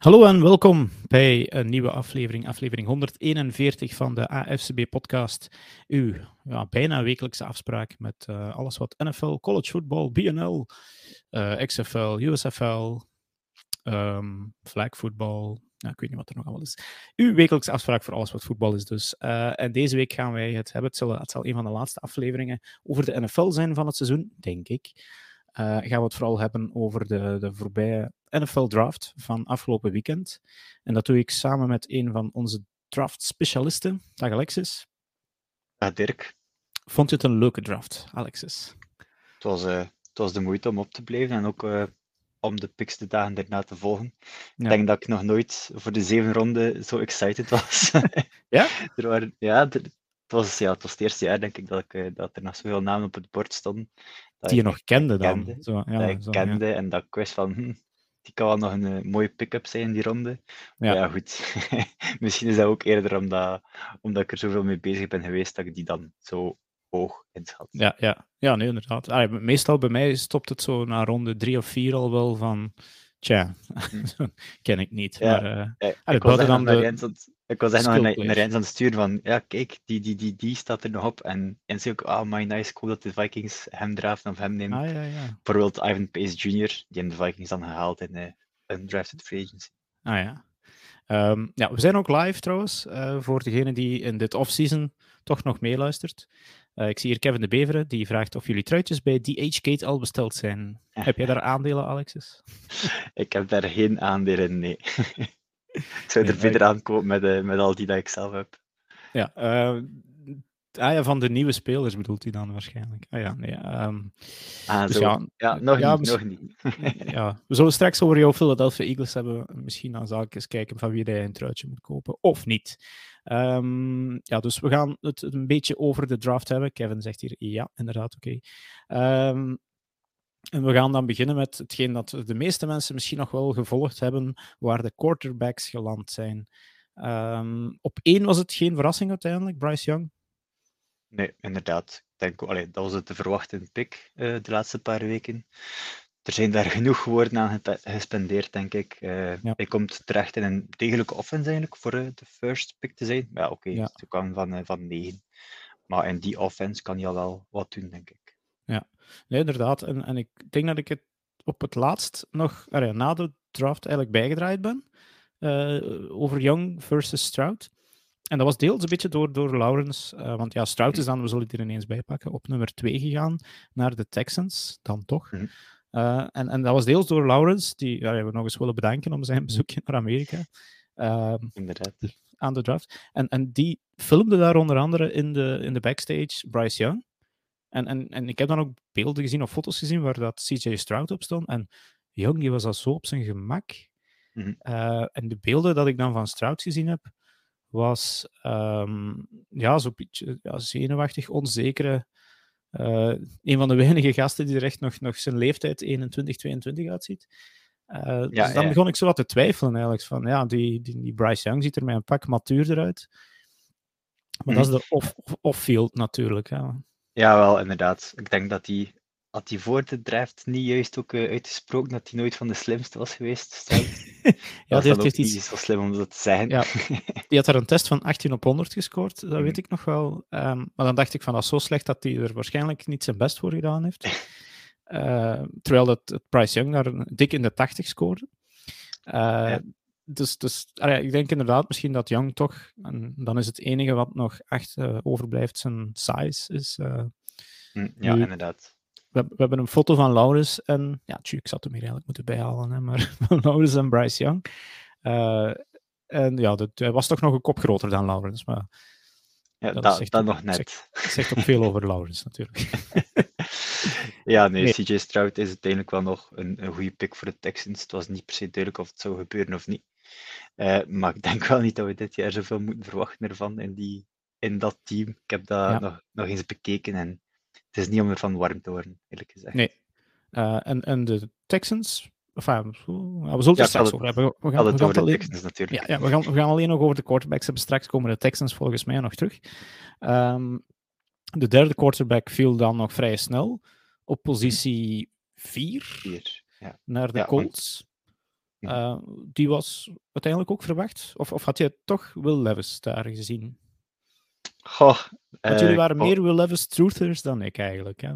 Hallo en welkom bij een nieuwe aflevering, aflevering 141 van de AFCB-podcast. Uw ja, bijna wekelijkse afspraak met uh, alles wat NFL, college football, BNL, XFL, USFL, um, flag football, nou, ik weet niet wat er nog allemaal is. Uw wekelijkse afspraak voor alles wat voetbal is dus. Uh, en deze week gaan wij het hebben, het zal, het zal een van de laatste afleveringen over de NFL zijn van het seizoen, denk ik. Uh, gaan we het vooral hebben over de, de voorbije NFL Draft van afgelopen weekend. En dat doe ik samen met een van onze draft-specialisten. Dag Alexis. Dag Dirk. Vond je het een leuke draft, Alexis? Het was, uh, het was de moeite om op te blijven en ook uh, om de picks de dagen daarna te volgen. Ja. Ik denk dat ik nog nooit voor de zeven ronde zo excited was. ja? er waren, ja, er, het, was, ja, het was het eerste jaar, denk ik, dat, ik, dat er nog zoveel namen op het bord stonden. Die je nog kende dan? Kende, zo, ja, dat ik zo, kende ja. en dat ik wist van, hm, die kan wel nog een uh, mooie pick-up zijn in die ronde. Ja, ja goed. Misschien is dat ook eerder omdat, omdat ik er zoveel mee bezig ben geweest dat ik die dan zo hoog inschat. Ja, ja. ja nee, inderdaad. Meestal bij mij stopt het zo na ronde drie of vier al wel van. Tja, hm. ken ik niet. Ja, maar, uh, ja, ah, ik, was dan de... ik was echt nog naar, naar aan het sturen van, ja, kijk, die, die, die, die staat er nog op. En Jens zei ook, ah, oh, my nice, cool dat de Vikings hem draften of hem nemen. Ah, ja, ja. Bijvoorbeeld Ivan Pace Jr., die hebben de Vikings dan gehaald in uh, een drafted free agency. Ah ja. Um, ja, we zijn ook live trouwens, uh, voor degene die in dit offseason toch nog meeluistert. Uh, ik zie hier Kevin de Beveren, die vraagt of jullie truitjes bij DH-Gate al besteld zijn. heb jij daar aandelen, Alexis? ik heb daar geen aandelen, nee. ik zou er nee, verder aankopen met, uh, met al die dat ik zelf heb. Ja, uh, ah ja, van de nieuwe spelers bedoelt hij dan waarschijnlijk. Ah ja, nee. Um, ah, dus ja, ja, nog ja, niet, nog niet. ja, we zullen straks over jouw Philadelphia Eagles hebben. Misschien dan zal ik eens kijken van wie hij een truitje moet kopen, of niet. Um, ja, dus we gaan het een beetje over de draft hebben. Kevin zegt hier ja, inderdaad, oké. Okay. Um, en we gaan dan beginnen met hetgeen dat de meeste mensen misschien nog wel gevolgd hebben, waar de quarterbacks geland zijn. Um, op één was het geen verrassing uiteindelijk, Bryce Young? Nee, inderdaad. Ik denk, allee, dat was het te verwachten pick uh, de laatste paar weken er zijn daar genoeg woorden aan gespendeerd, denk ik. Uh, ja. Hij komt terecht in een degelijke offense eigenlijk voor uh, de first pick te zijn. Ja, oké, okay, ja. ze kan van, van 9. Maar in die offense kan hij al wel wat doen, denk ik. Ja, nee, inderdaad. En, en ik denk dat ik het op het laatst nog, na de draft, eigenlijk bijgedraaid ben. over Young versus Stroud. En dat was deels een beetje door, door Lawrence. want ja, Stroud is dan, we zullen het er ineens bij pakken, op nummer 2 gegaan naar de Texans. Dan toch. Mm -hmm. Uh, en, en dat was deels door Lawrence, die ja, we nog eens willen bedanken om zijn bezoekje naar Amerika. Uh, Inderdaad. Aan de draft. En, en die filmde daar onder andere in de, in de backstage Bryce Young. En, en, en ik heb dan ook beelden gezien of foto's gezien waar dat CJ Stroud op stond. En Young die was al zo op zijn gemak. Mm -hmm. uh, en de beelden dat ik dan van Stroud gezien heb, was um, ja, zo'n beetje ja, zenuwachtig, onzekere uh, een van de weinige gasten die er echt nog, nog zijn leeftijd 21, 22 uitziet. Uh, ja, dus dan ja. begon ik zo wat te twijfelen eigenlijk. Van, ja, die, die, die Bryce Young ziet er met een pak matuurder uit. Maar mm. dat is de off-field off natuurlijk. Ja. Ja, wel inderdaad. Ik denk dat hij had hij voor de draft niet juist ook uh, uitgesproken dat hij nooit van de slimste was geweest? ja, dat die heeft iets... niet zo slim om dat te zeggen. Ja, die had er een test van 18 op 100 gescoord, dat weet ik nog wel. Um, maar dan dacht ik van, dat is zo slecht dat hij er waarschijnlijk niet zijn best voor gedaan heeft. Uh, terwijl dat, Price Young daar dik in de 80 scoorde. Uh, ja. Dus, dus allee, ik denk inderdaad misschien dat Young toch, en dan is het enige wat nog echt overblijft, zijn size is. Mm, ja, inderdaad we, we, hebben een foto van Laurens en, ja, tju, ik zat hem hier eigenlijk moeten bijhalen, hè, maar van Laurens en Bryce Young. Uh, en ja, dat, hij was toch nog een kop groter dan Laurens, maar... Ja, dat, dat, dat nog net. Zegt, zegt ook veel over Laurens, natuurlijk. ja, nee, nee, CJ Stroud is uiteindelijk wel nog een, een goede pick voor de Texans. Het was niet per se duidelijk of het zou gebeuren of niet. Uh, maar ik denk wel niet dat we dit jaar zoveel moeten verwachten ervan in, die, in dat team. Ik heb dat ja. nog, nog eens bekeken en het is niet om ervan warm te worden, eerlijk gezegd. Nee. Uh, en, en de Texans, enfin, we zullen het ja, straks over hebben. We gaan, we gaan alleen, Texans, natuurlijk. Ja, ja, we, gaan, we gaan alleen nog over de quarterbacks hebben. Straks komen de Texans volgens mij nog terug. Um, de derde quarterback viel dan nog vrij snel op positie 4 ja. naar de ja, Colts. Uh, die was uiteindelijk ook verwacht? Of, of had je toch Will Levis daar gezien? Goh, Want jullie waren meer Will Levis truthers dan ik eigenlijk. Hè?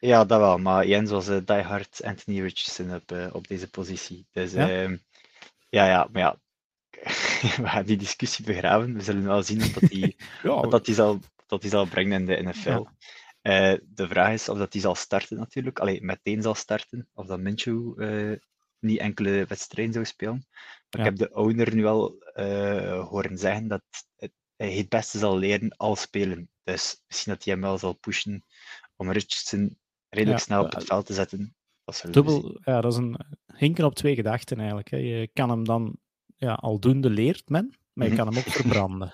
Ja, dat wel. Maar Jens was uh, diehard Anthony Richardson op, uh, op deze positie. Dus ja, uh, ja, ja, maar ja, we gaan die discussie begraven. We zullen wel zien dat die, ja. dat die, zal, dat die zal brengen in de NFL. Ja. Uh, de vraag is of dat die zal starten natuurlijk. Allee, meteen zal starten. Of dat Minshew uh, niet enkele wedstrijden zou spelen. Maar ik heb de owner nu al uh, horen zeggen dat het, hij het beste zal leren al spelen. Dus misschien dat hij hem wel zal pushen om Richardson redelijk ja. snel op het veld te zetten. Dat Dubbel, ja, dat is een hinken op twee gedachten eigenlijk. Hè. Je kan hem dan ja, aldoende leert men, maar je mhm. kan hem ook verbranden.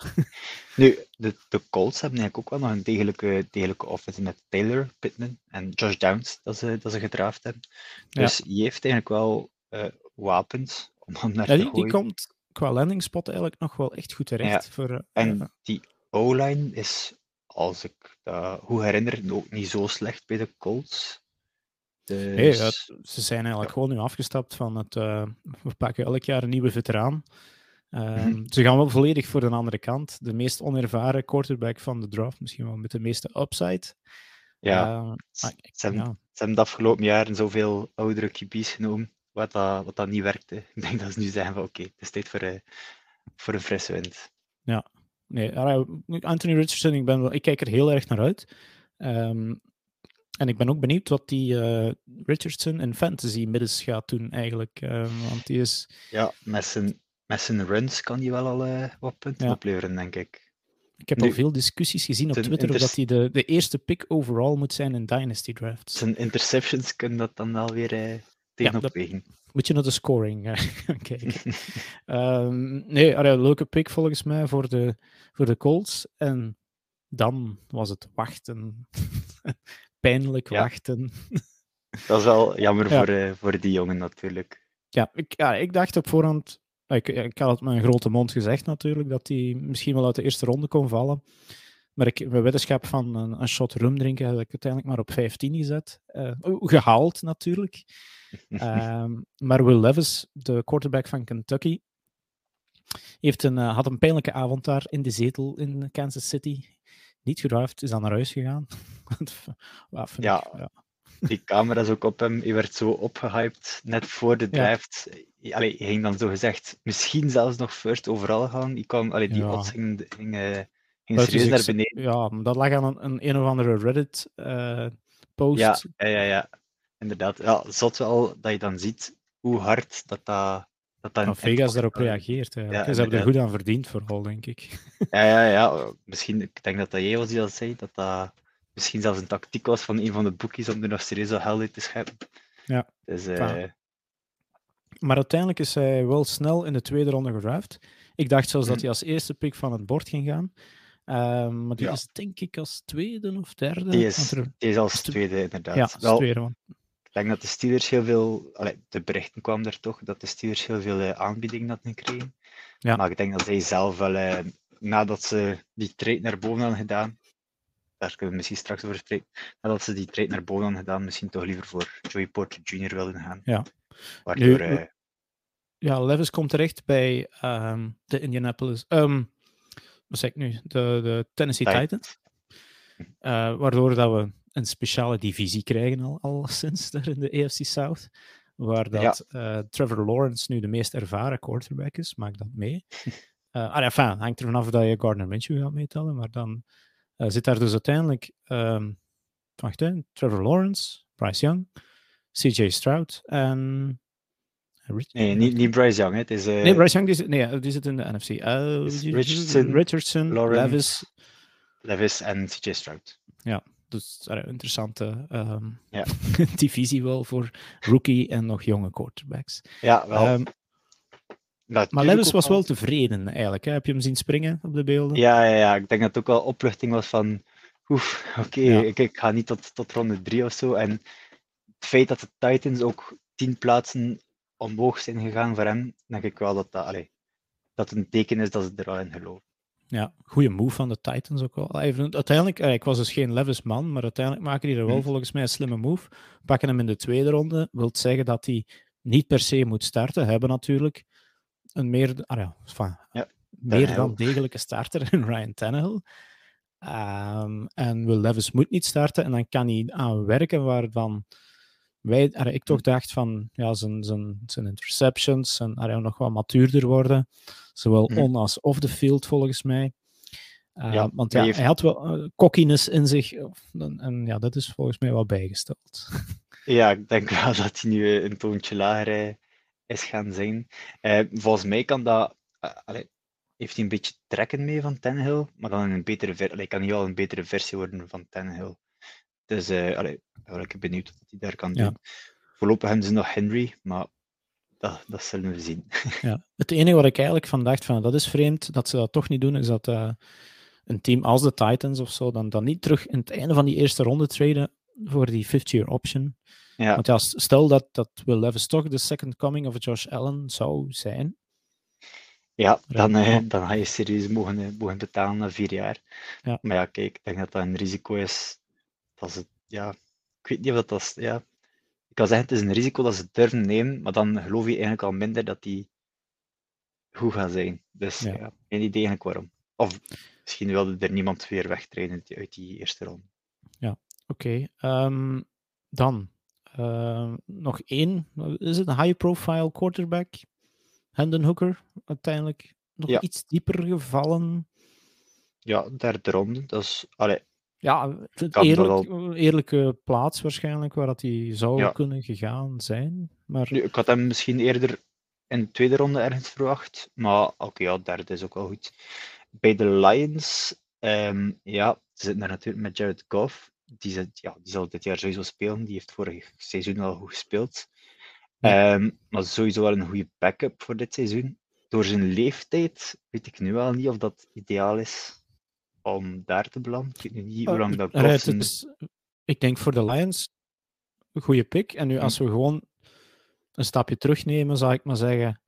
nu, de, de Colts hebben eigenlijk ook wel nog een degelijke, degelijke offense met Taylor, Pittman en Josh Downs, dat ze, dat ze gedraafd hebben. Dus ja. je heeft eigenlijk wel wapens om hem naar ja, te die, die komt qua landing spot eigenlijk nog wel echt goed terecht. Ja. Voor, uh, en die O-line is, als ik dat goed herinner, ook niet zo slecht bij de Colts. Dus... Nee, het, ze zijn eigenlijk gewoon nu afgestapt van het. Uh, we pakken elk jaar een nieuwe veteraan. Uh, mm-hmm. Ze gaan wel volledig voor de andere kant. De meest onervaren quarterback van de draft, misschien wel met de meeste upside. Ja, uh, ze, hebben, ja. ze hebben de afgelopen jaren zoveel oudere QB's genomen, wat dat, wat dat niet werkte. Ik denk dat ze nu zeggen van oké, okay, het is tijd voor, uh, voor een frisse wind. Ja, nee, Anthony Richardson, ik, ben wel, ik kijk er heel erg naar uit. Um, en ik ben ook benieuwd wat die uh, Richardson in fantasy middels gaat doen eigenlijk. Uh, want die is... Ja, met zijn, met zijn runs kan hij wel al uh, wat punten ja. opleveren, denk ik. Ik heb nu, al veel discussies gezien op Twitter of dat hij de, de eerste pick overall moet zijn in Dynasty Drafts. Zijn interceptions kunnen dat dan alweer uh, Ja, moet je naar de scoring kijken. um, nee, een leuke pick volgens mij voor de, voor de Colts. En dan was het wachten pijnlijk ja. wachten. Dat is wel jammer ja. voor, uh, voor die jongen natuurlijk. Ja ik, ja, ik dacht op voorhand, ik, ik had het met een grote mond gezegd natuurlijk, dat hij misschien wel uit de eerste ronde kon vallen. Maar ik, mijn weddenschap van een, een shot rum drinken heb ik uiteindelijk maar op 15 gezet. Uh, gehaald natuurlijk. um, maar Will Levis, de quarterback van Kentucky, heeft een, uh, had een pijnlijke avond daar in de zetel in Kansas City niet gedraft, is dan naar huis gegaan. ja, ja, die camera's ook op hem, hij werd zo opgehyped net voor de draft. Ja. Allee, hij ging dan zo gezegd, misschien zelfs nog first overal gaan. Ik kwam, allee, die ja. odds gingen ging, ging serieus naar beneden. Ja, dat lag aan een, een, een of andere Reddit-post. Uh, ja, ja, ja, ja, inderdaad. Ja, zot wel dat je dan ziet hoe hard dat dat dat dan Vegas daarop reageert. Ja, Ze hebben er goed aan verdiend, vooral, denk ik. Ja, ja, ja. Misschien, ik denk dat dat jij was die dat zei, dat dat misschien zelfs een tactiek was van een van de boekjes om er nog serieus geld in te scheppen. Ja. Dus, uh... Maar uiteindelijk is hij wel snel in de tweede ronde gedraft. Ik dacht zelfs dat mhm. hij als eerste pick van het bord ging gaan. Um, maar die ja. is denk ik als tweede of derde. Die is, er... die is als tweede, inderdaad. Ja, als wel, tweede. Want... Ik denk dat de Steelers heel veel, allee, de berichten kwamen er toch, dat de Steelers heel veel uh, aanbiedingen hadden gekregen. Ja. Maar ik denk dat zij zelf wel, uh, nadat ze die trade naar boven hadden gedaan, daar kunnen we misschien straks over spreken, nadat ze die trade naar boven hadden gedaan, misschien toch liever voor Joey Porter Jr. wilden gaan. Ja. Waardoor, nu, uh, ja, Levis komt terecht bij um, de Indianapolis, um, wat zeg ik nu, de, de Tennessee Titans. Uh, waardoor dat we een speciale divisie krijgen al, al sinds daar in de AFC South. Waar dat ja. uh, Trevor Lawrence nu de meest ervaren quarterback is. Maak dat mee. Uh, ah, enfin, hangt er vanaf dat je Gardner Minshew gaat meetellen. Maar dan zit daar dus uiteindelijk um, wacht, hè, Trevor Lawrence, Bryce Young, CJ Stroud en Nee, niet, niet Bryce Young. Hè. Het is, uh... Nee, Bryce Young die zit, nee, die zit in de NFC. Uh, Richardson, Richardson Levis. Levis en CJ Stroud. Ja, dus een interessante um, ja. divisie wel voor rookie en nog jonge quarterbacks. Ja, wel. Um, maar Levis was wel tevreden eigenlijk. Hè? Heb je hem zien springen op de beelden? Ja, ja, ja. ik denk dat het ook wel opluchting was van. Oef, oké, okay, ja. ik, ik, ga niet tot, tot ronde drie of zo. En het feit dat de Titans ook tien plaatsen omhoog zijn gegaan voor hem, denk ik wel dat dat, allee, dat een teken is dat ze er al in geloven. Ja, goede move van de Titans ook wel. Uiteindelijk, eh, ik was dus geen Levis man, maar uiteindelijk maken die er wel hm. volgens mij een slimme move. Pakken hem in de tweede ronde, wil zeggen dat hij niet per se moet starten, hebben natuurlijk een meer, ah ja, ja, meer dan degelijke starter in Ryan Tannehill. Um, en Will Levis moet niet starten en dan kan hij aan werken waarvan wij, ik toch dacht van ja, zijn, zijn, zijn interceptions en hij nog wat matuurder worden, zowel hm. on- als off the field volgens mij. Uh, ja, want ja, hij had wel uh, cockiness in zich en, en, ja, dat is volgens mij wel bijgesteld. Ja, ik denk wel dat hij nu een toontje lager uh, is gaan zijn. volgens mij kan dat, heeft hij een beetje trekken mee van Tannehill, maar dan een betere versie. kan hij wel een betere versie worden van Tannehill. Dus uh, allee, ik ben benieuwd wat hij daar kan doen. Voorlopig hebben ze nog Henry, maar dat, dat zullen we zien. Ja. Het enige wat ik eigenlijk van dacht, van, dat is vreemd dat ze dat toch niet doen, is dat uh, een team als de Titans of zo dan, dan niet terug in het einde van die eerste ronde traden voor die fifth year option. Ja. Want ja, stel dat, dat Will Levis toch de second coming of Josh Allen zou zijn, ja, dan, eh, dan ga je serieus mogen, eh, mogen betalen na vier jaar. Ja. Maar ja, kijk, ik denk dat dat een risico is. Dat ze, ja, ik weet niet of dat, dat is. Ja. Ik kan zeggen, het is een risico dat ze durven nemen, maar dan geloof je eigenlijk al minder dat die goed gaat zijn. Dus ja, ja geen idee eigenlijk waarom. Of misschien wilde er niemand weer wegtrainen uit die eerste ronde. Ja, oké. Ehm, dan uh, nog één. Is het een high-profile quarterback? Hendon Hooker uiteindelijk nog iets dieper gevallen. Ja, derde ronde. Dat is, allee, ja, het eerlijk, eerlijke plaats waarschijnlijk waar dat hij zou kunnen gegaan zijn. Maar... Nu, ik had hem misschien eerder in de tweede ronde ergens verwacht. Maar oké, ja, derde is ook wel goed. Bij de Lions, um, ja, ze zitten daar natuurlijk met Jared Goff. Die, zit, ja, die zal dit jaar sowieso spelen. Die heeft vorig seizoen al goed gespeeld. Um, maar sowieso wel een goede backup voor dit seizoen. Door zijn leeftijd weet ik nu wel niet of dat ideaal is om daar te belanden. Ik weet niet hoe lang dat kost. Is, ik denk voor de Lions een goede pick. En nu als we gewoon een stapje terugnemen, zou ik maar zeggen,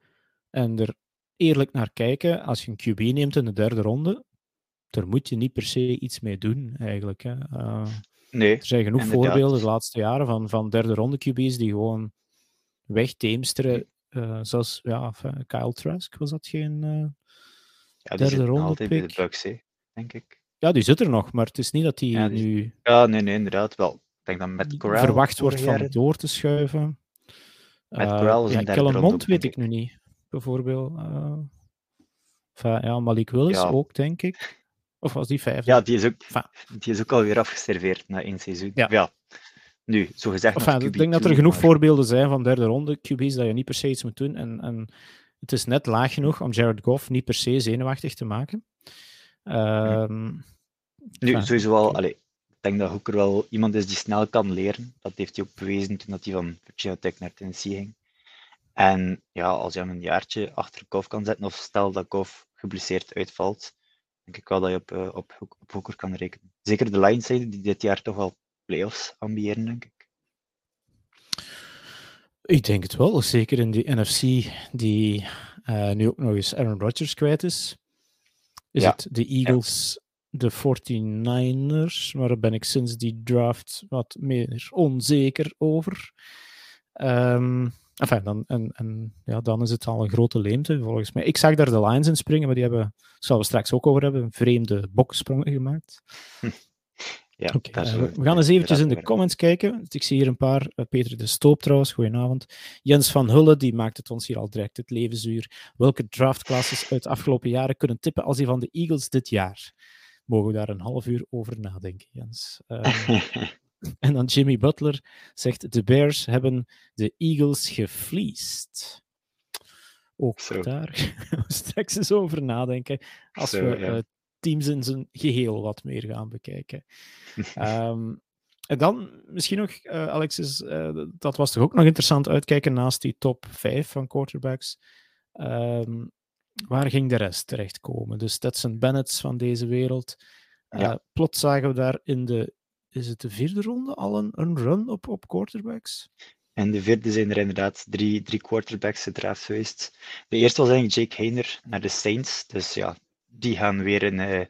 en er eerlijk naar kijken, als je een QB neemt in de derde ronde, daar moet je niet per se iets mee doen, eigenlijk. Hè. Uh, nee, er zijn genoeg voorbeelden de laatste jaren van, van derde ronde QB's die gewoon wegteemsteren. Uh, zoals ja, Kyle Trask, was dat geen uh, ja, derde ronde altijd pick? bij de Bucks, denk ik. Ja, die zit er nog, maar het is niet dat ja, nu... Ja, nee, nee, inderdaad wel. Ik denk dat met Corral... Verwacht wordt van door te schuiven. Met uh, Corral is ja, Kellermond weet ik nu niet, bijvoorbeeld. Enfin, ja, Malik Willis ja. ook, denk ik. Of was die vijfde? Ja, die is ook, die is ook alweer afgeserveerd na één seizoen. Ja. ja. Nu, zo gezegd. Enfin, ik denk dat er genoeg voorbeelden zijn van derde ronde QB's dat je niet per se iets moet doen. En, en het is net laag genoeg om Jared Goff niet per se zenuwachtig te maken. Um, nu, sowieso wel. Allez, ik denk dat Hooker wel iemand is die snel kan leren. Dat heeft hij ook bewezen toen hij van Virginia Tech naar Tennessee ging. En ja, als je hem een jaartje achter Goff kan zetten, of stel dat Goff geblesseerd uitvalt, denk ik wel dat je op, uh, op, op Hooker kan rekenen. Zeker de Lions die dit jaar toch wel playoffs ambiëren, denk ik. Ik denk het wel, zeker in die NFC die uh, nu ook nog eens Aaron Rodgers kwijt is. Is het de Eagles, de 49ers, maar daar ben ik sinds die draft wat meer onzeker over. Um, enfin, dan, en, en, ja, dan is het al een grote leemte volgens mij. Ik zag daar de Lions in springen, maar die hebben, zullen we straks ook over hebben, een vreemde boksprongen gemaakt. Hm. Ja, uh, we gaan eens eventjes in de comments kijken. Ik zie hier een paar. Uh, Peter de Stoop trouwens, goedenavond. Jens van Hulle, die maakt het ons hier al direct het levensduur. Welke draftklasses uit de afgelopen jaren kunnen tippen als die van de Eagles dit jaar? Mogen we daar een half uur over nadenken, Jens? Uh, en dan Jimmy Butler zegt, de Bears hebben de Eagles gefleeced. Ook Zo. daar straks eens over nadenken. Als Zo, we ja teams in zijn geheel wat meer gaan bekijken. um, en dan misschien nog, uh, Alexis, uh, dat was toch ook nog interessant uitkijken naast die top 5 van quarterbacks. Um, waar ging de rest terechtkomen? De Stetson Bennett's van deze wereld. Uh, ja. Plots zagen we daar in de, is het de vierde ronde al een, een run op, op quarterbacks? En de vierde zijn er inderdaad drie, drie quarterbacks gedraft geweest. De eerste was eigenlijk Jake Hayner naar de Saints. Dus ja, die gaan weer een uh,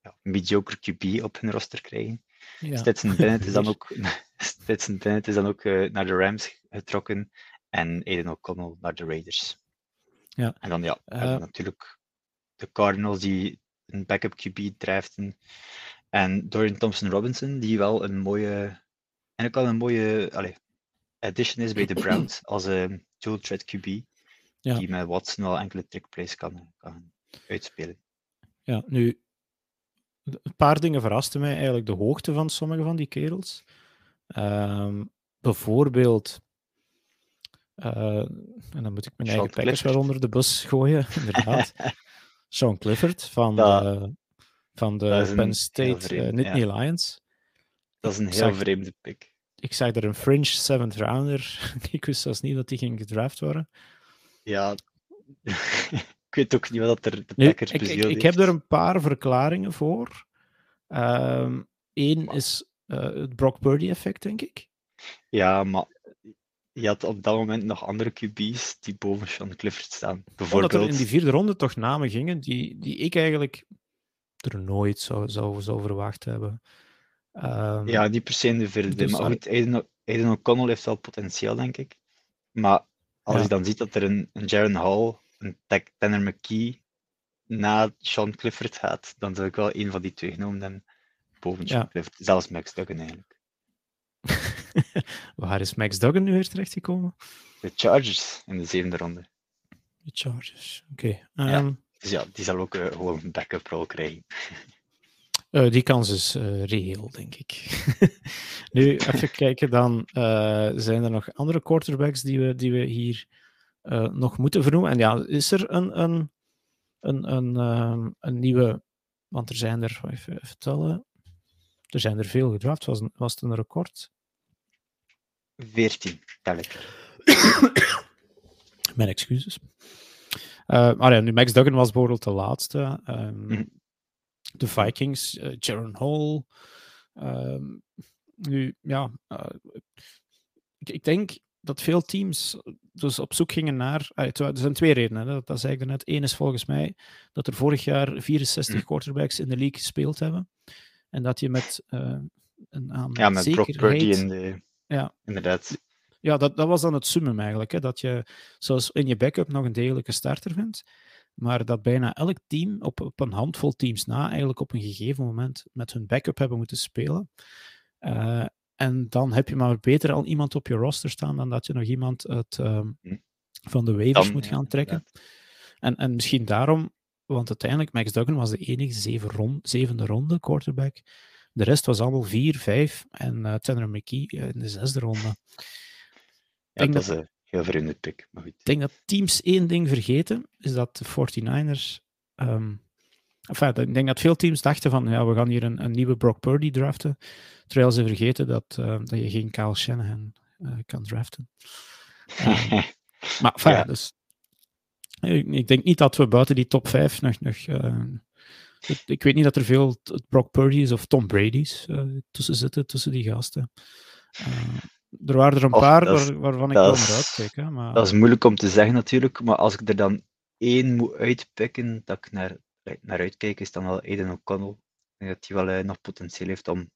ja, mediocre QB op hun roster krijgen. Ja. Stetson Bennett is dan ook, Stetson Bennett is dan ook uh, naar de Rams getrokken. En Aiden O'Connell naar de Raiders. Ja. En dan ja, uh, natuurlijk de Cardinals die een backup QB drijften. En Dorian Thompson Robinson, die wel een mooie, en ook al een mooie allez, addition is bij de Browns als een dual threat QB. Ja. Die met Watson wel enkele trickplays kan, kan uitspelen. Ja, nu, een paar dingen verrasten mij eigenlijk. De hoogte van sommige van die kerels. Um, bijvoorbeeld, uh, en dan moet ik mijn eigen packers wel onder de bus gooien, inderdaad. Sean Clifford van, de, van de Penn State uh, Nittany ja. Lions. Dat is een heel vreemde pick. Ik zag er een fringe seventh rounder. ik wist zelfs niet dat die ging gedraft worden. Ja, ik weet ook niet wat er de Packers nu, ik, ik, ik, heb er een paar verklaringen voor. Eén ehm, is uh, het Brock Purdy effect, denk ik. Ja, maar je had op dat moment nog andere QB's die boven Sean Clifford staan. Bijvoorbeeld... Omdat er in die vierde ronde toch namen gingen die, die ik eigenlijk er nooit zou, zou, zou verwacht hebben. Um, ja, niet per se in de vierde. Dus, maar goed, Aiden, Aiden O'Connell heeft wel potentieel, denk ik. Maar als ja. je dan ziet dat er een, een Jaron Hall, een Tanner McKee na Sean Clifford gaat, dan zou ik wel een van die twee genoemd hebben boven Sean ja. Clifford. Zelfs Max Duggan eigenlijk. Waar is Max Duggan nu weer terechtgekomen? De Chargers in de zevende ronde. De Chargers, oké. Okay. Um, ja, dus ja, die zal ook uh, gewoon een backup rol krijgen. Uh, die kans is uh, reëel, denk ik. nu, even kijken, dan zijn er nog andere quarterbacks die we, die we hier nog moeten vernoemen. En ja, is er een, een, een, een, um, een nieuwe, want er zijn er, even, even tellen, er zijn er veel gedraft. Was, was het een record? 14, tel ik. Mijn excuses. Uh, maar ja, nu Max Duggan was bijvoorbeeld de laatste. Um, mm. De Vikings, uh, Jaron Hall. Um, nu, ja, uh, ik, ik, denk dat veel teams dus op zoek gingen naar. er zijn twee redenen, hè, dat, dat zei ik net. Eén is volgens mij dat er vorig jaar 64 mm. quarterbacks in de league gespeeld hebben. En dat je met een aan ja, met zekerheid... Brock Purdy in de ja. Inderdaad. Ja, dat, dat was dan het summum eigenlijk. Hè? Dat je zoals in je backup nog een degelijke starter vindt. Maar dat bijna elk team op, op een handvol teams na eigenlijk op een gegeven moment met hun backup hebben moeten spelen. Uh, en dan heb je maar beter al iemand op je roster staan dan dat je nog iemand uit, uh, van de waivers moet gaan trekken. En, en misschien daarom, want uiteindelijk Max Duggan was de enige zeven rond, zevende ronde quarterback de rest was allemaal 4, 5 en uh, Tanner McKee in de zesde ronde. Ja, dat, is een heel vreemde pick. Maar goed. Ik denk dat teams één ding vergeten, is dat de 49ers... Um, enfin, ik denk dat veel teams dachten van, ja, we gaan hier een, een nieuwe Brock Purdy draften, terwijl ze vergeten dat, uh, dat je geen Kyle Shanahan uh, kan draften. Um, maar enfin, ja. dus, ik, ik, denk niet dat we buiten die top 5 nog, nog ik, ik, weet niet dat er veel Brock Purdy's of Tom Brady's tussen zitten, tussen die gasten. Er waren er een paar waar, waarvan ik wel naar uitkijk. maar... Dat is moeilijk om te zeggen natuurlijk, maar als ik er dan één moet uitpikken dat ik naar, naar uitkijk, is dan wel Aiden O'Connell. Ik denk dat hij wel uh, nog potentieel heeft om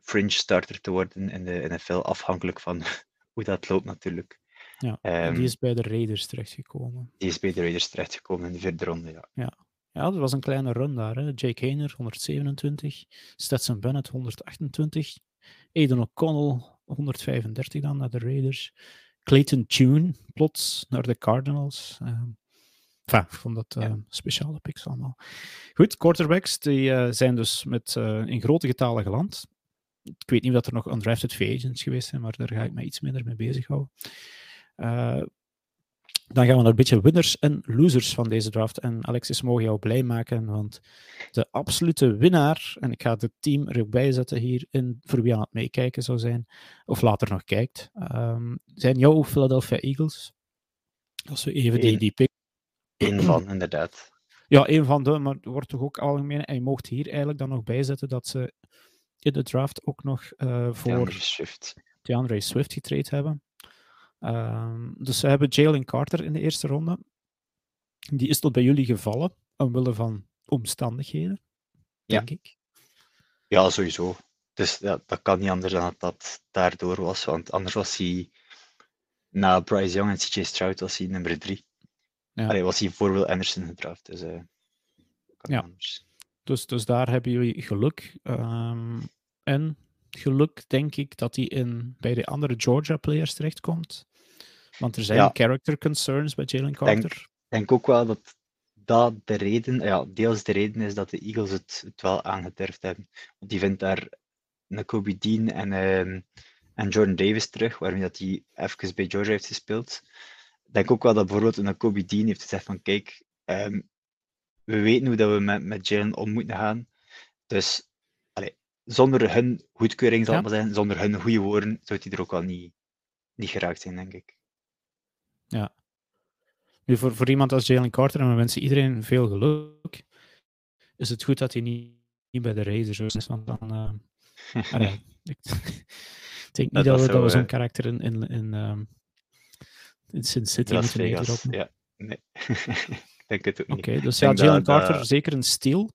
fringe starter te worden in de NFL, afhankelijk van hoe dat loopt natuurlijk. Ja, um, die is bij de Raiders terechtgekomen. Die is bij de Raiders terechtgekomen in de vierde ronde, ja. Ja, ja, dat was een kleine run daar. Hè. Jake Hayner 127, Stetson Bennett 128, Aiden O'Connell 135 dan naar de Raiders, Clayton Tune plots naar de Cardinals. Uh, enfin, ik vond dat uh, speciale picks allemaal. Goed, quarterbacks die uh, zijn dus met, uh, in grote getalen geland. Ik weet niet of er nog undrafted free agents geweest zijn, maar daar ga ik mij iets minder mee bezighouden. Dan gaan we naar een beetje winners en losers van deze draft. En Alexis, mogen jou blij maken, want de absolute winnaar, en ik ga het team er ook bij zetten hier, in, voor wie aan het meekijken zou zijn, of later nog kijkt, um, zijn jouw Philadelphia Eagles. Als we even die, die pick... Eén van, inderdaad. Ja, één van de, maar wordt toch ook algemeen. En je mocht hier eigenlijk dan nog bijzetten dat ze in de draft ook nog uh, voor DeAndre Swift. DeAndre Swift getraind hebben. Um, dus ze hebben Jalen Carter in de eerste ronde. Die is tot bij jullie gevallen, omwille van omstandigheden, denk ja. ik. Ja, sowieso. Dus ja, dat kan niet anders dan dat dat daardoor was, want anders was hij na Bryce Young en CJ Stroud was hij nummer drie. Ja. Allee, was hij voor Will Anderson gedraft. Dus, uh, ja. Dus, dus daar hebben jullie geluk. Um, en geluk, denk ik, dat hij in, bij de andere Georgia players terechtkomt. Want er zijn character concerns bij Jalen Carter. Ik denk ook wel dat dat de reden, ja, deels de reden is dat de Eagles het, het wel aangedurfd hebben. Want die vindt daar een Kobe Dean en, uh, en Jordan Davis terug, waarmee dat hij even bij Georgia heeft gespeeld. Ik denk ook wel dat bijvoorbeeld een Kobe Dean heeft gezegd van kijk, um, we weten hoe dat we met, met Jalen om moeten gaan. Dus allez, zonder hun goedkeuring zal ja. maar zijn, zonder hun goede woorden, zou hij er ook wel niet, niet geraakt zijn, denk ik. Ja. Nu, voor, voor iemand als Jalen Carter, en we wensen iedereen veel geluk, is het goed dat hij niet, niet bij de Raiders is, want dan... Uh, ik, denk niet dat, we, dat we zo'n karakter in, in, in, um, in Sin City Vegas, Ja, nee. denk het ook niet. Oké, dus ja, Jalen Carter zeker een steal.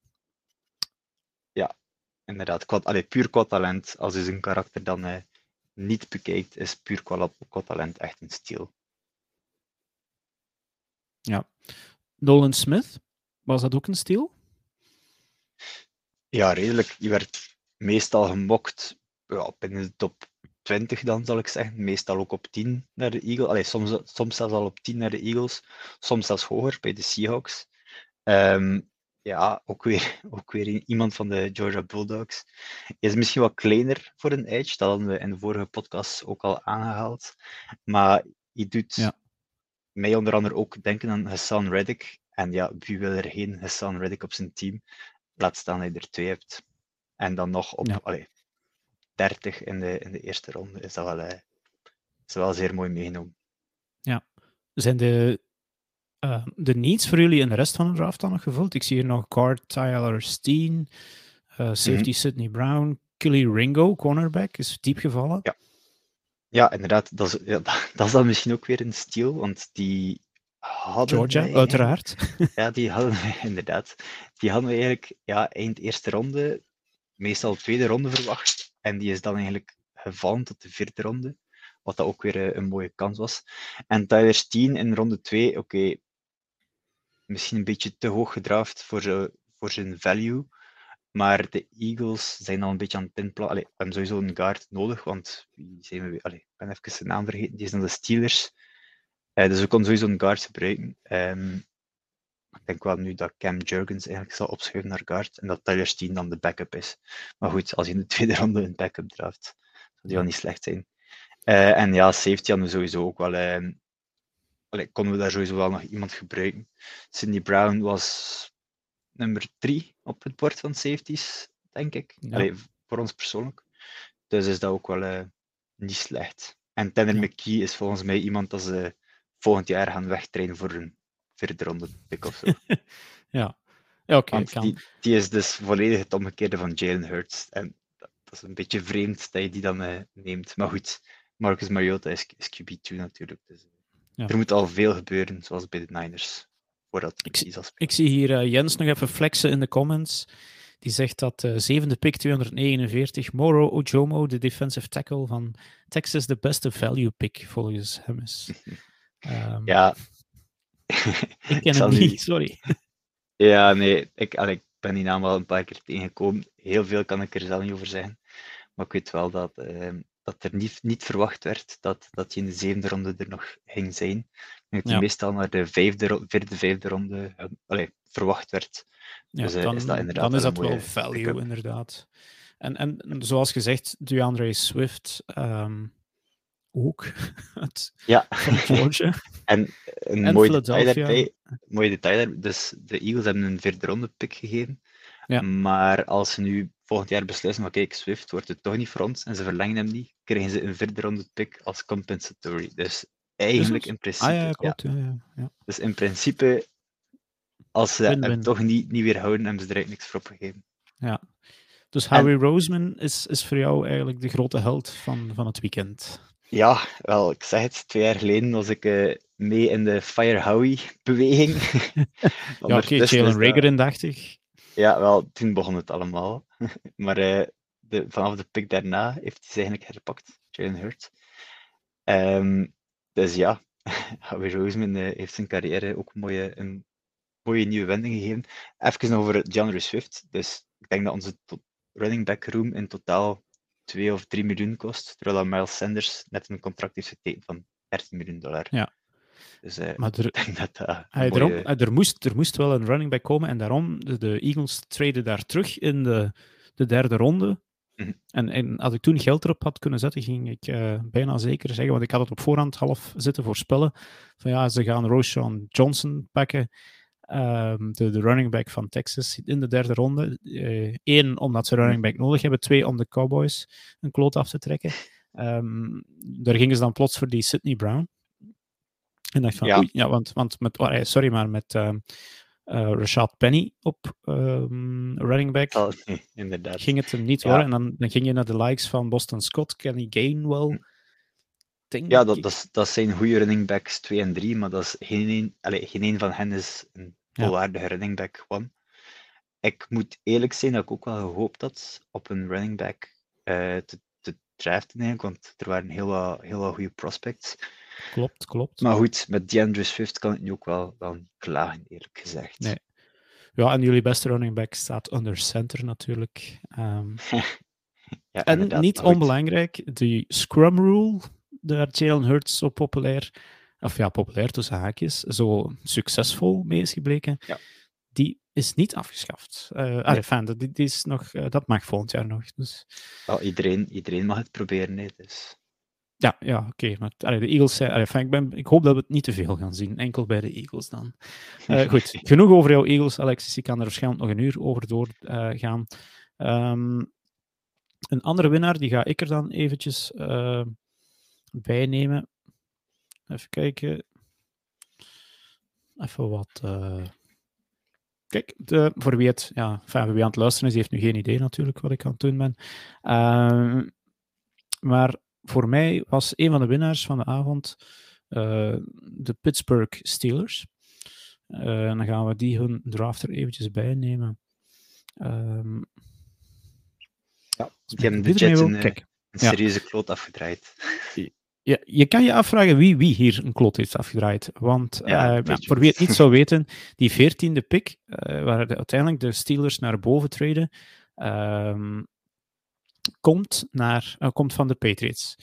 Ja, inderdaad. Qua, allee, puur qua talent. Als je zijn karakter dan uh, niet bekijkt, is puur qua, qua talent echt een steal. Ja. Nolan Smith, was dat ook een steal? Ja, redelijk. Je werd meestal gemokt ja, binnen de top 20 dan, zal ik zeggen. Meestal ook op 10 naar de Eagles. Allee, soms, soms zelfs al op 10 naar de Eagles. Soms zelfs hoger bij de Seahawks. Um, ja, ook weer, ook weer iemand van de Georgia Bulldogs. Is misschien wat kleiner voor een edge. Dat hadden we in de vorige podcast ook al aangehaald. Maar je doet ja mij onder andere ook denken aan Hassan Reddick. En ja, wie wil er geen Hassan Reddick op zijn team? Laat staan dat je er twee hebt. En dan nog op ja. allee, 30 in de, in de eerste ronde. Is dat wel, uh, is wel zeer mooi meegenomen. Ja. Zijn de, uh, de needs voor jullie in de rest van de draft dan nog gevuld? Ik zie hier nog guard Tyler Steen, uh, safety mm -hmm. Sidney Brown, Kelly Ringo, cornerback, is diep gevallen. Ja. Ja, inderdaad. Dat is, ja, dat is dan misschien ook weer een stil, want die hadden Georgia, uiteraard. Ja, die hadden wij inderdaad. Die hadden we eigenlijk ja, eind eerste ronde, meestal tweede ronde verwacht. En die is dan eigenlijk gevallen tot de vierde ronde, wat dat ook weer eh, een mooie kans was. En Tyler Steen in ronde 2, oké, misschien een beetje te hoog gedraft voor, voor zijn value. Maar de Eagles zijn al een beetje aan het inplannen. we hebben sowieso een guard nodig, want wie zijn we? Allee, ik ben even zijn naam vergeten. Die is dan de Steelers. Uh, dus we konden sowieso een guard gebruiken. Um, ik denk wel nu dat Cam Jurgens eigenlijk zal opschuiven naar guard en dat Tyler Steen dan de backup is. Maar goed, als je in de tweede ronde een backup draft, zou die wel niet slecht zijn. Uh, en ja, safety hadden we sowieso ook wel. Uh, allee, konden we daar sowieso wel nog iemand gebruiken. Cindy Brown was nummer drie op het bord van safeties, denk ik. Ja. voor ons persoonlijk. Dus is dat ook wel uh, niet slecht. En Tanner. McKee is volgens mij iemand dat ze volgend jaar gaan wegtrainen voor een vierde ronde pick of zo. ja, ja oké. Okay, die, die, is dus volledig het omgekeerde van Jalen Hurts. En dat, dat, is een beetje vreemd dat je die dan uh, neemt. Maar goed, Marcus Mariota is, is QB2 natuurlijk. Dus, ja. Er moet al veel gebeuren, zoals bij de Niners voordat ik, ik zie hier uh, Jens nog even flexen in de comments. Die zegt dat uh, zevende pick 249, Moro Ojomo, de defensive tackle van Texas, de beste value pick volgens hem is. Um, ja. ik ken hem niet, sorry. ja, nee, ik, allee, ik ben die naam al een paar keer tegengekomen. Heel veel kan ik er zelf niet over zeggen. Maar ik weet wel dat, uh, dat er niet, niet verwacht werd dat, dat je in de zevende ronde er nog ging zijn dat die meestal naar de vijfde, vierde, vijfde ronde allee, verwacht werd. Ja, dus uh, dan, is dat inderdaad dan is dat wel value, inderdaad. En, en zoals gezegd, DeAndre Swift um, ook. het, ja. Georgia. en een en mooi, detail daarbij, mooi detail Dus de Eagles hebben een vierde ronde pick gegeven. Ja. Maar als ze nu volgend jaar beslissen, van kijk, Swift wordt het toch niet voor ons en ze verlengen hem niet, krijgen ze een vierde ronde pick als compensatory. Dus Eigenlijk in principe. Ah, ja, klopt. Ja. Ja. Dus in principe, als ze hem toch niet, niet weer houden, hebben ze direct niks voor opgegeven. Ja. Dus Harry en... Roseman is, is voor jou eigenlijk de grote held van, van het weekend. Ja, wel, ik zeg het, twee jaar geleden was ik uh, mee in de Fire Howie-beweging. ja, oké, Jalen Rager dacht ik. Ja, wel, toen begon het allemaal. maar uh, de, vanaf de pick daarna heeft hij ze eigenlijk herpakt, Jalen Hurts. Um, dus ja, Howie Roseman heeft zijn carrière ook een mooie, een mooie nieuwe wending gegeven. Even over DeAndre Swift. Dus ik denk dat onze running back room in totaal 2 of 3 miljoen kost, terwijl Miles Sanders net een contract heeft getekend van 13 miljoen dollar. Ja. Dus uh, maar er, ik denk dat dat hij, mooie... daarom, er, moest, er moest wel een running back komen en daarom de, de Eagles traden daar terug in de, de derde ronde. Mhm. En, en als ik toen geld erop had kunnen zetten, ging ik uh, bijna zeker zeggen, want ik had het op voorhand half zitten voorspellen, van ja, ze gaan Roshan Johnson pakken Um, de, de, running back van Texas in de derde ronde. Eén, uh, omdat ze running back nodig hebben. Twee, om de Cowboys een kloot af te trekken. Um, daar gingen ze dan plots voor die Sidney Brown. En dacht van, ja, oei, ja want, want met, oh, sorry, maar met um, uh, Rashad Penny op running back oh, inderdaad. ging het hem niet ja. worden. En dan, dan ging je naar de likes van Boston Scott, Kenny Gainwell. Denk ja, dat, dat, dat zijn goede running backs 2 en 3, maar dat is geen, een, allez, geen een van hen is een volwaardige running back one. Ik moet eerlijk zijn dat ik ook wel gehoopt had op een running back uh, te, te draften, eigenlijk, want er waren heel wat, heel wat goede prospects. Klopt, klopt. Maar goed, met DeAndre Swift kan ik nu ook wel, niet klagen, eerlijk gezegd. Nee. Ja, en jullie beste running back staat under center natuurlijk. Um, ja, en niet onbelangrijk, de scrum rule, daar Jalen Hurts zo populair of ja, populair tussen haakjes, zo succesvol mee is gebleken, ja. die is niet afgeschaft. Uh, nee. die is nog, uh, dat mag volgend jaar nog. Dus. Iedereen, iedereen mag het proberen, nee, dus. Ja, ja oké. Okay. Maar allee, de Eagles zijn. Allee, ik, ben, ik hoop dat we het niet te veel gaan zien. Enkel bij de Eagles dan. Uh, goed, genoeg over jouw Eagles, Alexis. Ik kan er waarschijnlijk nog een uur over doorgaan. Um, een andere winnaar, die ga ik er dan eventjes bij nemen. Even kijken. Even wat. Uh... Kijk, de, voor wie het, ja, enfin, wie aan het luisteren is, die heeft nu geen idee natuurlijk wat ik aan het doen ben. Uh, maar voor mij was een van de winnaars van de avond uh, de Pittsburgh Steelers. en dan gaan we die hun draft er eventjes bij nemen. Um, ja, die hebben de Jets een, een serieuze ja. kloot afgedraaid. Ja, je kan je afvragen wie, wie hier een klot heeft afgedraaid. Want ja, uh, ja, voor wie het niet zou weten, die veertiende pick, uh, waar de, uiteindelijk de Steelers naar boven treden, uh, komt, naar, uh, komt van de Patriots.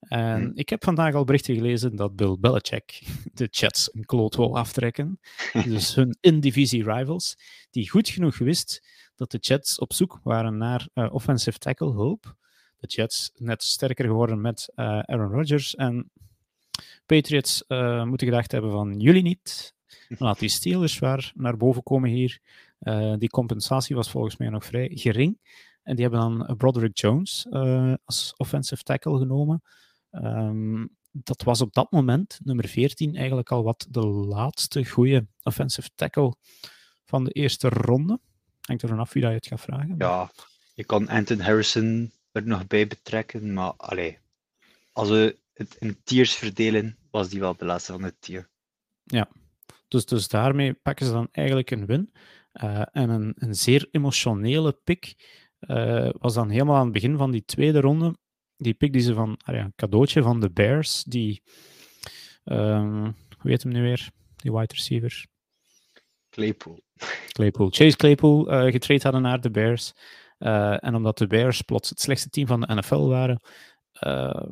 En hmm. ik heb vandaag al berichten gelezen dat Bill Belichick de Jets een kloot wil aftrekken. dus hun in-divisie rivals, die goed genoeg wist dat de Jets op zoek waren naar offensive tackle hulp de Jets net sterker geworden met uh, Aaron Rodgers. En Patriots uh, moeten gedacht hebben van jullie niet. Laat die Steelers waar naar boven komen hier. Uh, die compensatie was volgens mij nog vrij gering. En die hebben dan Broderick Jones als offensive tackle genomen. Um, dat was op dat moment, nummer 14, eigenlijk al wat de laatste goede offensive tackle van de eerste ronde. Hangt er vanaf wie dat je het gaat vragen. Ja, je kan Anton Harrison er nog bij betrekken. Maar allee, als we het in tiers verdelen, was die wel de laatste van het tier. Ja, dus, dus daarmee pakken ze dan eigenlijk een win. Uh, en een, een zeer emotionele pick uh, was dan helemaal aan het begin van die tweede ronde. Die pick die ze van, ah ja, een cadeautje van de Bears, die, um, hoe heet hem nu weer, die wide receiver? Claypool. Claypool. Chase Claypool uh, getraind hadden naar de Bears. Uh, en omdat de Bears plots het slechtste team van de NFL waren, uh,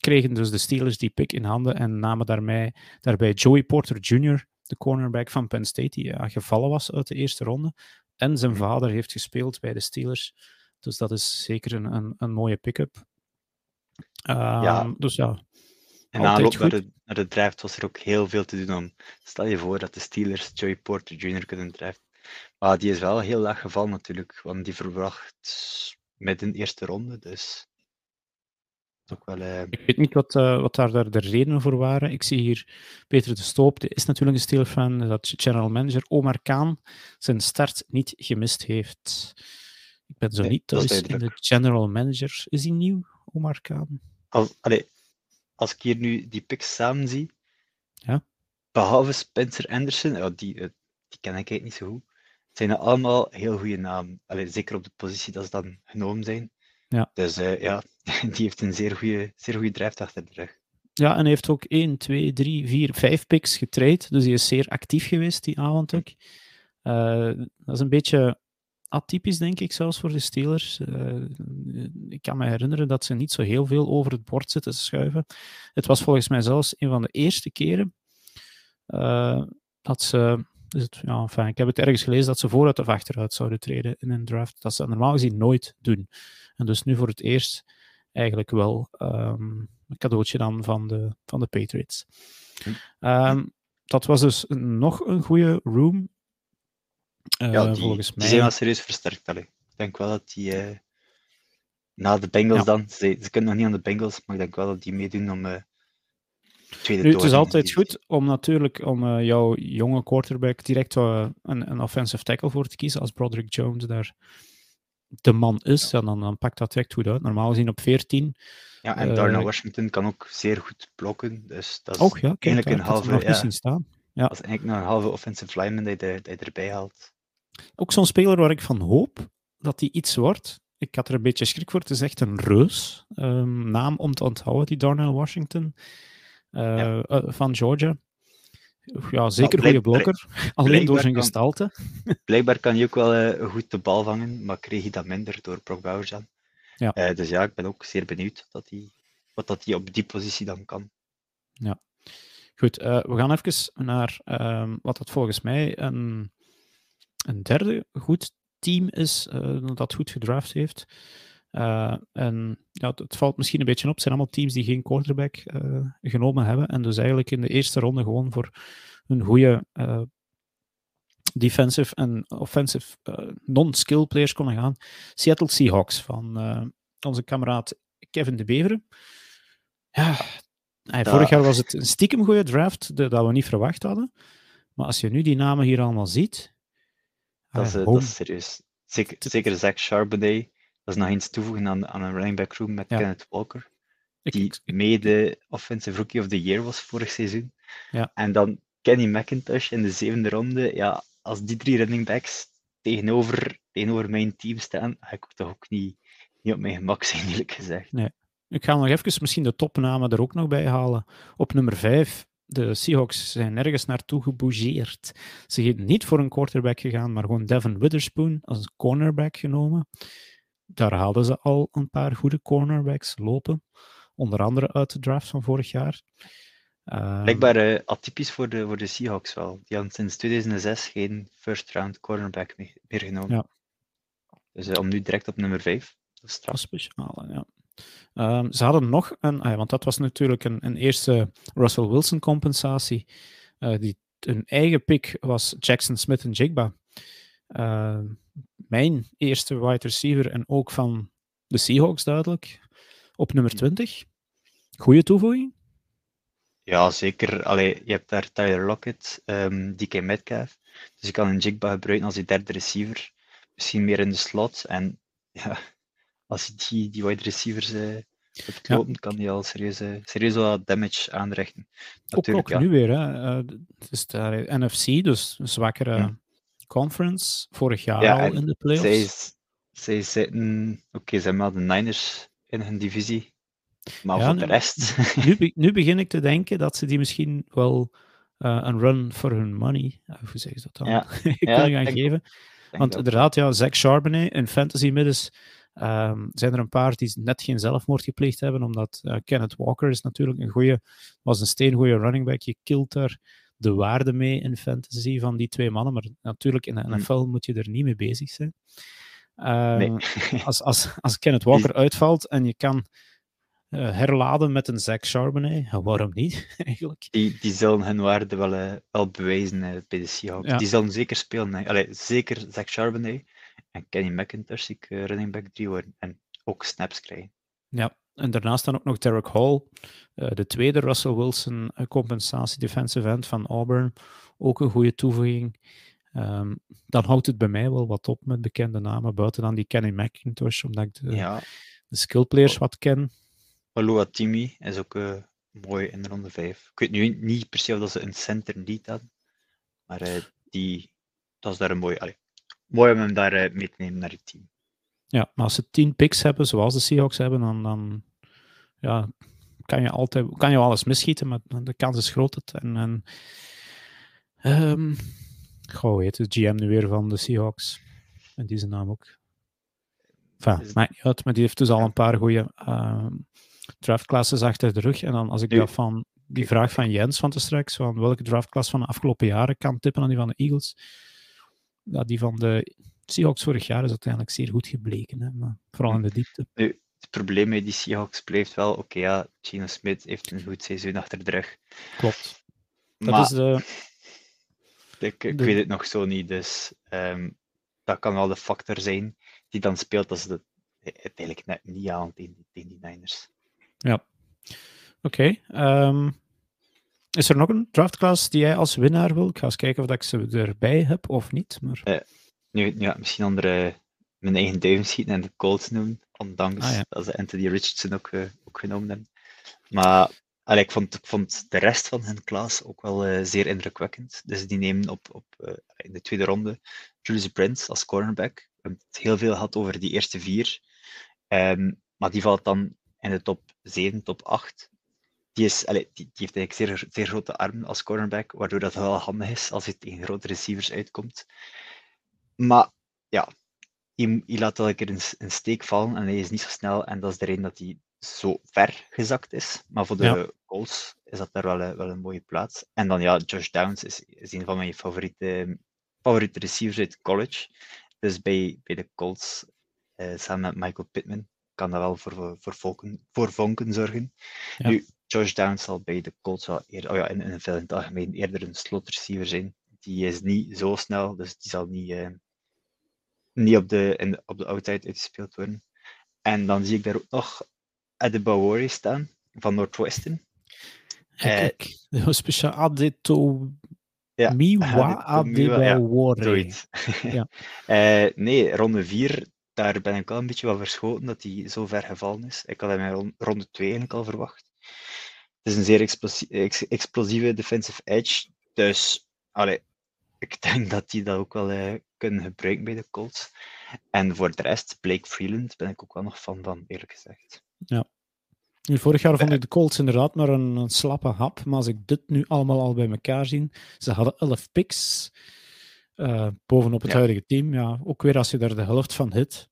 kregen dus de Steelers die pick in handen en namen daarmee, daarbij Joey Porter Jr., de cornerback van Penn State, die ja, gevallen was uit de eerste ronde. En zijn vader heeft gespeeld bij de Steelers. Dus dat is zeker een, een, een mooie pick-up. Uh, ja. Dus ja. En aanloop naar de, naar de draft was er ook heel veel te doen om. Stel je voor dat de Steelers Joey Porter Jr. kunnen draften. Maar die is wel heel laag gevallen natuurlijk, want die verwacht met een eerste ronde. Dus ook wel, uh... Ik weet niet wat, uh, wat daar de redenen voor waren. Ik zie hier Peter de Stoop, die is natuurlijk een Steelers-fan, dat general manager Omar Kaan zijn start niet gemist heeft. Ik ben zo nee, niet thuis in de general manager. Is hij nieuw, Omar Kaan? Als, allee, als ik hier nu die picks samen zie, ja? behalve Spencer Anderson, die, eh, die ken ik eigenlijk niet zo goed, zijn allemaal heel goede namen. Allee, zeker op de positie dat ze dan genomen zijn. Ja. Dus uh, ja, die heeft een zeer goede, zeer goede achter de rug. ja, en hij heeft ook 1, 2, 3, 4, 5 picks getraind. Dus hij is zeer actief geweest die avond ook. Uh, dat is een beetje atypisch, denk ik, zelfs voor de Steelers. Uh, ik kan me herinneren dat ze niet zo heel veel over het bord zitten te schuiven. Het was volgens mij zelfs een van de eerste keren uh, dat ze. Dus het, ja, enfin, ik heb het ergens gelezen dat ze vooruit of achteruit zouden treden in een draft. Dat ze normaal gezien nooit doen. En dus nu voor het eerst eigenlijk wel um, een cadeautje dan van de, van de Patriots. Um, dat was dus nog een goede room uh, ja, die, volgens mij. Die zijn wel serieus versterkt. Allee. Ik denk wel dat die uh, na de Bengals ja. dan, ze, ze, kunnen nog niet aan de Bengals, maar ik denk wel dat die meedoen om uh, tweede nu, Het is altijd goed om natuurlijk om jouw jonge quarterback direct een, een offensive tackle voor te kiezen als Broderick Jones daar de man is, ja. en dan, dan pakt dat direct goed uit. Normaal gezien op 14. Ja, en Darnell Washington kan ook zeer goed blokken, dus dat is ja, kijk, eigenlijk een halve... Nog ja, zien staan. Ja. Dat is eigenlijk nog een halve offensive lineman die je, die je erbij haalt. Ook zo'n speler waar ik van hoop dat hij iets wordt. Ik had er een beetje schrik voor. Het is echt een reus. Um, naam om te onthouden, die Darnell Washington ja. uh, van Georgia. Ja, zeker nou, goede blokker. Alleen door zijn kan, gestalte. Blijkbaar kan hij ook wel uh, goed de bal vangen, maar kreeg hij dat minder door Brock Bauerjan. Ja. dus ja, ik ben ook zeer benieuwd dat hij, wat dat hij op die positie dan kan. Ja. Goed, we gaan even naar um, wat dat volgens mij een een derde goed team is dat goed gedraft heeft. Uh, en ja, het, valt misschien een beetje op. Het zijn allemaal teams die geen quarterback uh, genomen hebben. En dus eigenlijk in de eerste ronde gewoon voor een goede defensive en offensive non-skill players konden gaan. Seattle Seahawks van onze kameraad Kevin de Beveren. Ja, vorig jaar was het een stiekem goede draft dat we niet verwacht hadden. Maar als je nu die namen hier allemaal ziet, dat is, uh, dat is serieus. Zeker, zeker Zach Charbonnet. Dat is nog eens toevoegen aan, aan een running back room met ja. Kenneth Walker. Die ik, ik, mede Offensive Rookie of the Year was vorig seizoen. Ja. En dan Kenny McIntosh in de zevende ronde. Ja, als die drie running backs tegenover, tegenover mijn team staan, ga ik toch ook niet, niet op mijn gemak zijn, eerlijk gezegd. Nee. Ik ga nog even misschien de topnamen er ook nog bij halen. Op nummer 5 de Seahawks zijn nergens naartoe gebougeerd. Ze zijn niet voor een quarterback gegaan, maar gewoon Devin Witherspoon als cornerback genomen. Daar haalden ze al een paar goede cornerbacks lopen. Onder andere uit de draft van vorig jaar. Uh, Blijkbaar uh, atypisch voor de, voor de Seahawks wel. Die hadden sinds 2006 geen first round cornerback meer, genomen. Ja. Dus uh, om nu direct op nummer 5. Dat is straf. Speciaal, ja. Um, ze hadden nog een, ah want dat was natuurlijk een, een eerste Russell Wilson compensatie. Uh, die, een eigen pick was Jackson Smith en Jigba. Uh, mijn eerste wide receiver en ook van de Seahawks duidelijk. Op nummer 20. Goede toevoeging. Ja, zeker. Allee, je hebt daar Tyler Lockett, um, DK Metcalf. Dus je kan een Jigba gebruiken als je derde receiver. Misschien meer in de slot. En ja, als je die, die wide receivers uh, hebt lopen, kan hij al serieus, uh, serieus wat damage aanrichten. Natuurlijk, ook, ook nu weer. Hè. Uh, het is de NFC, dus een zwakkere ja. Conference. Vorig jaar ja, al in de playoffs. Zij, zitten... Oké, okay, ze hebben wel de Niners in hun divisie. Maar ja, voor de rest... Nu, nu begin ik te denken dat ze die misschien wel een run for hun money... hoe zeggen ze dat dan? Ja. kunnen gaan geven. Want inderdaad, ja, Zach Charbonnet in fantasy middens Um, zijn er een paar die net geen zelfmoord gepleegd hebben, omdat uh, Kenneth Walker is natuurlijk een goede, was een steengoede running back. Je kilt daar de waarde mee in fantasy van die twee mannen, maar natuurlijk in de hmm. NFL moet je er niet mee bezig zijn. Nee. als, als, als Kenneth Walker uitvalt en je kan uh, herladen met een Zach Charbonnet, waarom niet eigenlijk? Die, die zullen hun waarde wel, uh, wel bewijzen bij de Seahawks. Ja. Die zullen zeker spelen. Allee, zeker Zach Charbonnet en Kenny McIntosh ik running back 3 worden. En ook snaps krijgen. Ja, en daarnaast dan ook nog Derek Hall, uh, de tweede Russell Wilson uh, compensatie defensive end van Auburn. Ook een goede toevoeging. Um, dan houdt het bij mij wel wat op met bekende namen, buiten dan die Kenny McIntosh, omdat ik de, ja. de skillplayers wat ken. Aloha Timmy is ook uh, mooi in ronde 5. Ik weet nu niet per se of dat ze een center niet hadden, maar die, dat is daar een mooi. Allee, mooi om hem daar mee te nemen naar het team. Ja, maar als ze tien picks hebben, zoals de Seahawks hebben, dan, dan ja, kan je altijd kan je alles misschieten, maar de kans is groot. En, en um, goh, weet de GM nu weer van de Seahawks. En die zijn naam ook. Enfin, maar, ja, maar die heeft dus al een paar goede uh, draftclasses achter de rug. En dan als ik dat van die vraag van Jens van te straks, van welke draftclass van de afgelopen jaren kan tippen aan die van de Eagles, ja, die van de Seahawks vorig jaar is uiteindelijk zeer goed gebleken, hè, maar vooral in de diepte. Nu, het probleem met die Seahawks blijft wel, oké, ja, Gino Smith heeft een goed seizoen achter de rug. Klopt. Dat is de... Ik, ik weet het nog zo niet, dus um, dat kan wel de factor zijn die dan speelt als het uiteindelijk net niet aan tegen, tegen die Niners. Ja. Oké. Okay, um, ehm, is er nog een draftclass die jij als winnaar wil? Ik ga eens kijken of ik ze erbij heb of niet. Maar... Uh, nu, ja, misschien andere mijn eigen duim schieten en de Colts noemen, ondanks ah, dat ze Anthony Richardson ook, uh, ook genomen hebben. Maar allee, ik, vond, ik vond de rest van hun klas ook wel uh, zeer indrukwekkend. Dus die nemen op, op in de tweede ronde Julius Brent als cornerback. We hebben het heel veel gehad over die eerste vier. Um, maar die valt dan in de top 7, top 8 die, is, allee, die, die, heeft eigenlijk zeer, zeer grote armen als cornerback, waardoor dat wel handig is als hij tegen grote receivers uitkomt. Maar ja, hij, hij laat elke keer een, een, steek vallen en hij is niet zo snel. En dat is de reden dat hij zo ver gezakt is. Maar voor de ja. goals is dat daar wel, een, wel een mooie plaats. En dan ja, Josh Downs is, is een van mijn favoriete, favoriete receivers uit college. Dus bij, bij de Colts, uh, samen met Michael Pittman, kan dat wel voor, voor, voor, vonken, voor vonken zorgen. Ja. Nu, Josh Downs zal bij de Colts wel eerder, oh ja, in, in, in het algemeen eerder een slot receiver zijn. Die is niet zo snel, dus die zal niet, uh, niet op, de, in op de outside uitgespeeld worden. En dan zie ik daar ook nog Adebayor staan van Northwestern. Kijk, uh, speciaal Adeto ja, Miwa Adebayor. Ja, ja. uh, nee, ronde 4, daar ben ik al een beetje wel verschoten dat hij zo ver gevallen is. Ik had hem in ronde 2 eigenlijk al verwacht. Het is een zeer explosieve, explosieve defensive edge. Dus allee, ik denk dat die dat ook wel eh, kunnen gebruiken bij de Colts. En voor de rest, Blake Freeland ben ik ook wel nog van van, eerlijk gezegd. Ja. Nu, vorig jaar vond ik de Colts inderdaad maar een, een, slappe hap. Maar als ik dit nu allemaal al bij elkaar zie, ze hadden 11 picks uh, bovenop het ja. huidige team. Ja, ook weer als je daar de helft van hit,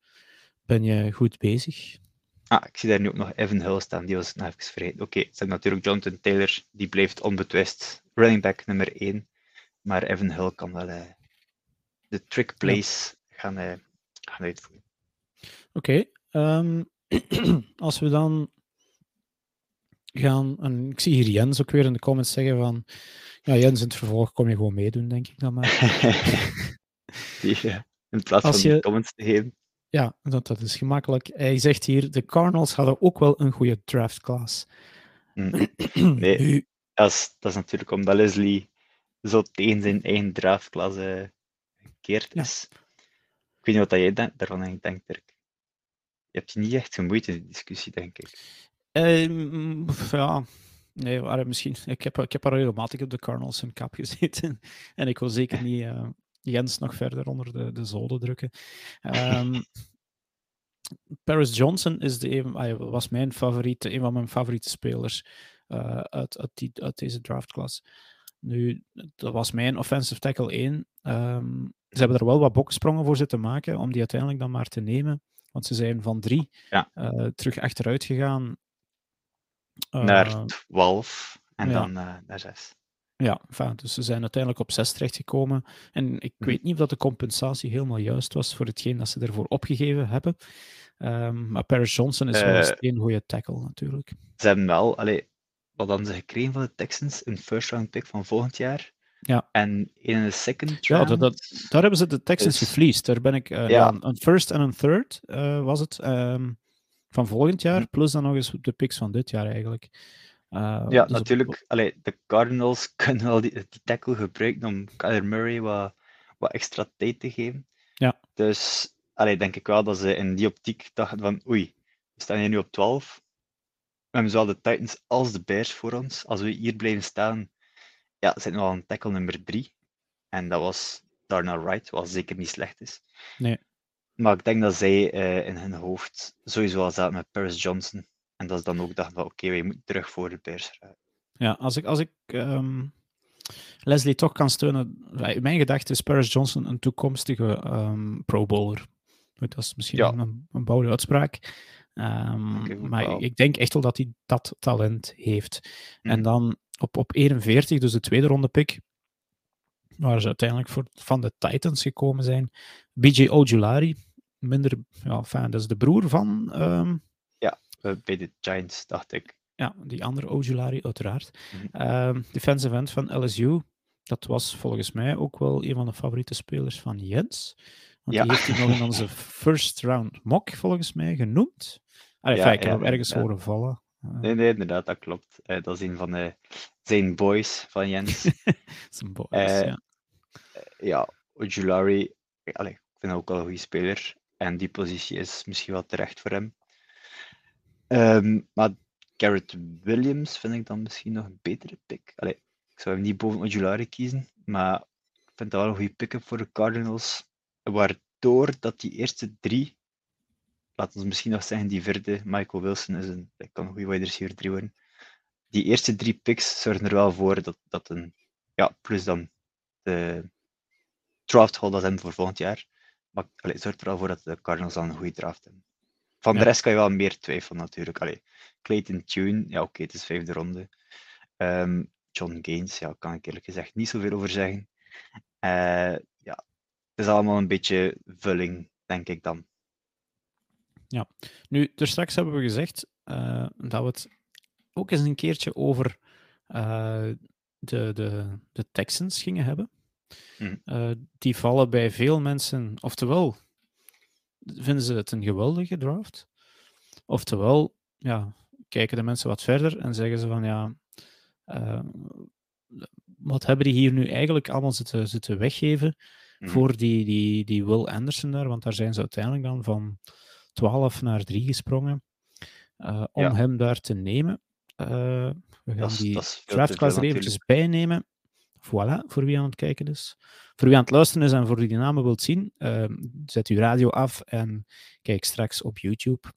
ben je goed bezig. Ah, ik zie daar nu ook nog Evan Hill staan, die was nog even vergeten. Oké, okay, ze hebben natuurlijk Jonathan Taylor, die blijft onbetwist running back nummer 1. Maar Evan Hill kan wel uh, de trick plays ja. gaan, uh, gaan uitvoeren. Oké, okay, um, als we dan gaan, en ik zie hier Jens ook weer in de comments zeggen van, ja Jens, in het vervolg kom je gewoon meedoen, denk ik dan maar. ja, in plaats als van je, comments te geven. Ja, dat, dat is gemakkelijk. Hij zegt hier, de Cardinals hadden ook wel een goede draftclass. Mm. Nee, dat, is, dat is natuurlijk omdat Leslie zo tegen zijn eigen draftclass uh, gekeerd is. Ja. Ik weet niet wat jij daarvan denkt, Dirk. Je hebt je niet echt gemoeid in de discussie, denk ik. Um, ja, nee, maar misschien. Ik heb, ik heb al regelmatig op de Cardinals in kap gezeten. en ik wil zeker niet uh, Jens nog verder onder de, de drukken. Um, Paris Johnson is de, was mijn favoriete, een van mijn favoriete spelers uh, uit, uit, die, uit deze draftclass. Nu, dat was mijn offensive tackle 1. Um, ehm, ze hebben er wel wat boksprongen voor zitten maken om die uiteindelijk dan maar te nemen. Want ze zijn van drie ja. uh, terug achteruit gegaan. Uh, naar 12 en ja. dan uh, naar 6. Ja, enfin, dus ze zijn uiteindelijk op 6 terechtgekomen. En ik mm. weet niet of dat de compensatie helemaal juist was voor hetgeen dat ze ervoor opgegeven hebben. Um, maar Paris Johnson is wel uh, een goede tackle natuurlijk. Ze hebben wel, allee, wat hadden ze gekregen van de Texans? Een first round pick van volgend jaar. Ja. En in een second round. Ja, dat, dat, daar hebben ze de Texans dus. Daar ben ik. Uh, ja. Een first en een third uh, was het. Um, van volgend jaar. Mm. Plus dan nog eens de picks van dit jaar eigenlijk. Uh, ja, dus natuurlijk. Op... Allee, de Cardinals kunnen wel die, die tackle gebruiken om Kyler Murray wat, wat extra tijd te geven. Ja. Dus allee, denk ik wel dat ze in die optiek dachten van oei, we staan hier nu op 12. We hebben zowel de Titans als de Bears voor ons. Als we hier blijven staan, ja, zitten we al een tackle nummer 3. En dat was Darnell Wright, wat zeker niet slecht is. Nee. Maar ik denk dat zij uh, in hun hoofd sowieso al zaten met Paris Johnson. En dat is dan ook dat van oké, okay, wij moeten terug voor de pers. Ja, als ik, als ik ehm, Leslie toch kan steunen, in mijn gedachte is Paris Johnson een toekomstige um, Pro Bowler. Dat is misschien een, een bouwde uitspraak. Um, maar ik denk echt wel dat hij dat talent heeft. En mhm. dan op, op 41, dus de tweede ronde pick, waar ze uiteindelijk voor, van de Titans gekomen zijn. BJ Ojulari, minder, ja, fijn, dat is de broer van. Um, ja, bij de Giants, dacht ik. Ja, die andere Ojulari, uiteraard. Mm defensive end van LSU. Dat was volgens mij ook wel een van de favoriete spelers van Jens. Want ja. die heeft hij nog in onze first round mock, volgens mij, genoemd. Ah, ja, ik heb ergens horen vallen. Nee, nee, inderdaad, dat klopt. Uh, dat is een van de, zijn boys van Jens. zijn boys, uh, ja. ja, Ojulari, allee, ik vind ook wel een goede speler. En die positie is misschien wel terecht voor hem. Um, maar Garrett Williams vind ik dan misschien nog een betere pick. Allee, ik zou hem niet boven Ojulari kiezen, maar ik vind dat wel een goede pick-up voor de Cardinals. Waardoor dat die eerste drie, laten we misschien nog zeggen, die vierde, Michael Wilson is een, ik kan een goede wide receiver drie worden. Die eerste drie picks zorgen er wel voor dat, dat een, ja, plus dan de draft hall dat voor volgend jaar. Maar allee, zorgt er wel voor dat de Cardinals dan een goede draft hebben. Van de rest kan je wel meer twijfelen natuurlijk. Allee, Clayton Tune, ja oké, het is vijfde ronde. Um, John Gaines, ja, kan ik eerlijk gezegd niet zoveel over zeggen. Uh, het is allemaal een beetje vulling, denk ik dan. Ja, nu, er straks hebben we gezegd uh, dat we het ook eens een keertje over uh, de, de, de Texans gingen hebben. Uh, die vallen bij veel mensen, oftewel vinden ze het een geweldige draft, oftewel ja, kijken de mensen wat verder en zeggen ze van ja, wat hebben die hier nu eigenlijk allemaal zitten, zitten weggeven mhm. voor die, die, die Will Anderson daar, want daar zijn ze uiteindelijk dan van 12 naar 3 gesprongen uh, om ja. hem daar te nemen. Uh, we gaan die draftclass er eventjes bijnemen. Voilà, voor wie aan het kijken is. Voor wie aan het luisteren is en voor wie die namen wilt zien, uh, zet uw radio af en kijk straks op YouTube.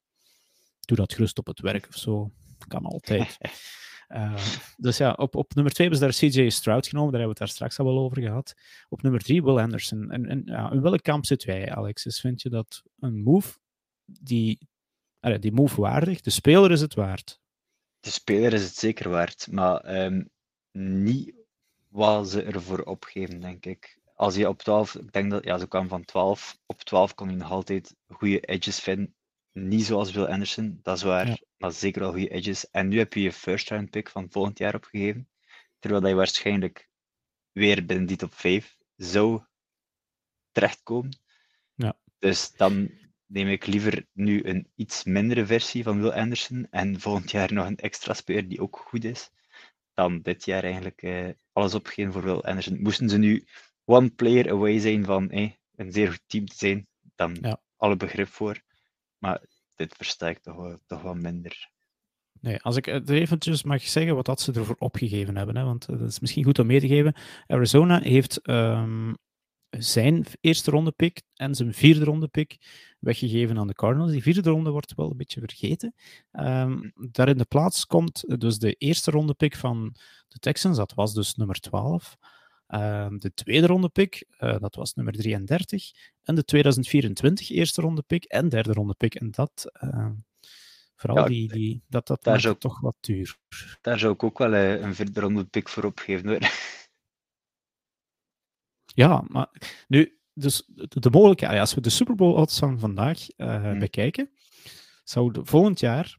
Doe dat gerust op het werk of zo. Kan altijd. Uh, dus ja, op, op nummer 2 hebben ze daar CJ Stroud genomen, daar hebben we het daar straks al wel over gehad. Op nummer 3 Will Anderson. En, en ja, in welk kamp zitten wij, Alexis? Vind je dat een move die, die move waardig? De speler is het waard. De speler is het zeker waard, maar um, niet wat ze ervoor opgeven, denk ik. Als je op 12, ik denk dat ja, ze kwam van 12, op 12 kon je nog altijd goede edges vinden. Niet zoals Will Anderson, dat is waar, maar zeker wel goede edges. En nu heb je je first round pick van volgend jaar opgegeven, terwijl je waarschijnlijk weer binnen die top 5 zou terechtkomen. Ja. Dus dan neem ik liever nu een iets mindere versie van Will Anderson en volgend jaar nog een extra speler die ook goed is, dan dit jaar eigenlijk eh, alles opgeven voor Will Anderson. Moesten ze nu one player away zijn van eh, een zeer goed team te zijn, dan ja. alle begrip voor. Maar dit versta ik toch, toch wel minder. Nee, als ik het eventjes mag zeggen wat dat ze ervoor opgegeven hebben, hè, want dat is misschien goed om mee te geven. Arizona heeft um, zijn eerste ronde pick en zijn vierde ronde pick weggegeven aan de Cardinals. Die vierde ronde wordt wel een beetje vergeten. Um, daar in de plaats komt dus de eerste ronde pick van de Texans, dat was dus nummer 12. Uh, ehm, de tweede ronde pick, uh, dat was nummer 33. En de 2024 eerste ronde pick en derde ronde pick. En dat, uh, vooral ja, die, die, dat, dat daar zou, toch wat duur. Daar zou ik ook wel eh, een vierde ronde pick voor opgeven hoor. Ja, maar nu, dus de, mogelijkheid, als we de Super Bowl odds van vandaag uh, bekijken, zou volgend jaar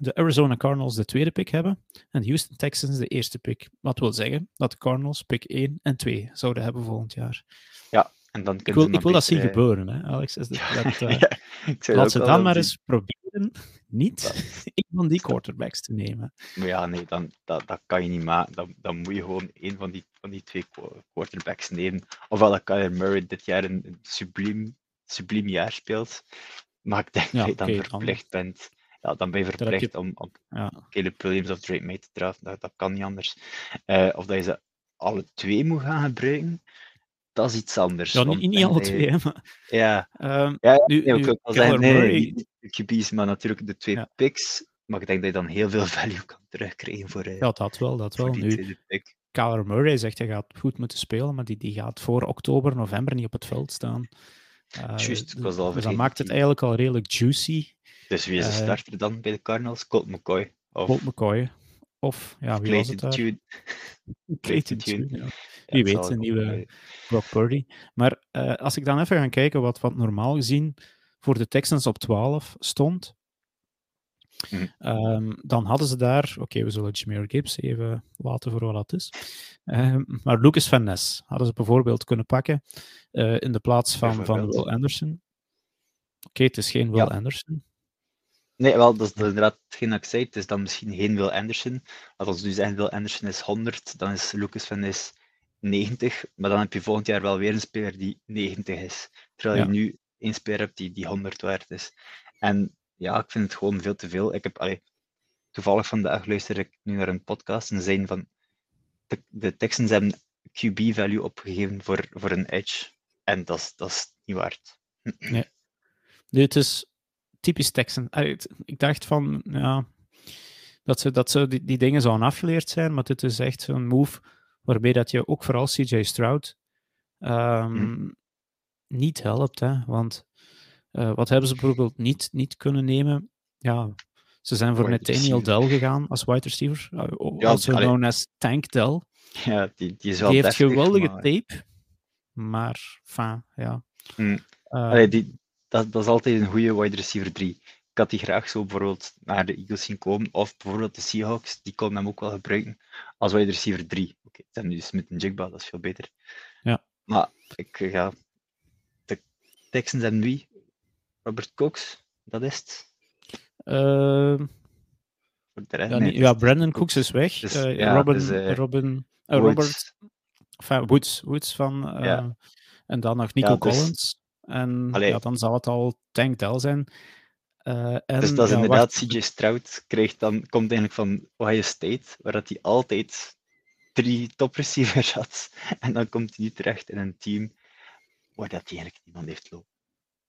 de Arizona Cardinals de tweede pick hebben en de Houston Texans de eerste pick. Wat wil zeggen dat de Cardinals pick 1 en 2 zouden hebben volgend jaar. Ja, en dan ik wil, ik wil dat zien gebeuren, hè, Alex. Dat, dat, uh, ja, laat ze dan maar eens proberen niet een van die quarterbacks te nemen. Maar ja, nee, dan, dat, dat kan je niet maken. Dan, dan moet je gewoon een van die, van die twee quarterbacks nemen. Ofwel dat Kyler Murray dit jaar een, een subliem, subliem jaar speelt. Maar ik denk ja, dat je dan okay, verplicht dan. bent ja, dan ben je verplicht je... om, om ja. Caleb Williams of Drake May te draften. Dat, dat kan niet anders. Uh, of dat je ze alle twee moet gaan gebruiken, dat is iets anders. Ja, niet, niet alle twee, maar... Ja, um, ja, nu, ik wil zeggen, nee, maar natuurlijk de twee ja. picks, Maar ik denk dat je dan heel veel value kan terugkrijgen voor. Uh, ja, dat wel, dat wel. Nu, Kyler Murray zegt hij gaat goed moeten spelen, maar die, die gaat voor oktober, november niet op het veld staan. Uh, Just, was al dus dat maakt het eigenlijk al redelijk juicy. Dus wie is de uh, starter dan bij de Cardinals? Colt McCoy? Of... Colt McCoy. Of, ja, wie was het? Tune. Clayton Tune, ja. Wie weet, een nieuwe Brock Purdy. Maar uh, als ik dan even ga kijken wat, wat normaal gezien voor de Texans op 12 stond, Mm. Um, dan hadden ze daar, oké, okay, we zullen Jameer Gibbs even laten voor wat dat is. Um, maar Lucas Van Ness hadden ze bijvoorbeeld kunnen pakken uh, in de plaats van, van Will Anderson. Oké, okay, het is geen Will ja. Anderson. Nee, wel, dat is inderdaad hetgeen ik zei. Het is dan misschien geen Will Anderson. Als we nu zeggen Will Anderson is 100, dan is Lucas Van Ness 90. Maar dan heb je volgend jaar wel weer een speler die 90 is. Terwijl ja. je nu een speler hebt die, die 100 waard is. En ja, ik vind het gewoon veel te veel. Ik heb, allee, toevallig vandaag luister ik nu naar een podcast en zijn van de, de Texans hebben QB-value opgegeven voor, voor een edge. En dat is, dat is niet waard. Nee. nee, het is typisch Texan. Ik dacht van, ja, dat ze, dat ze die, die dingen zouden afgeleerd zijn, maar dit is echt zo'n move waarbij dat je ook vooral CJ Stroud um, hm. niet helpt. Hè? Want uh, wat hebben ze bijvoorbeeld niet, niet kunnen nemen? Ja, ze zijn voor Nathaniel Dell gegaan als wide receiver. Uh, ja, also known as Tank Dell. Ja, die, die is wel Die heeft geweldige maar... tape, maar enfin, ja. Mm. Uh, Allee, die, dat, dat is altijd een goede wide receiver 3. Ik had die graag zo bijvoorbeeld naar de Eagles zien komen, of bijvoorbeeld de Seahawks, die konden hem ook wel gebruiken als wide receiver 3. Oké, okay, zijn nu dus met een jigba, dat is veel beter. Ja. Maar ik ga. De Texans en wie? Robert Cox, dat is het. Uh, ja, nee, ja, Brandon Cooks is weg. Dus, uh, ja, Robin, dus, uh, Robin uh, Robert enfin, Woods, Woods van. Ja. En dan nog Nico Collins. En ja, dan zal het al Tank Dell zijn. en, dus dat is inderdaad. CJ Stroud krijgt dan, komt eigenlijk van Ohio State, waar dat hij altijd drie top receivers had. En dan komt hij nu terecht in een team waar dat hij eigenlijk niemand heeft lopen.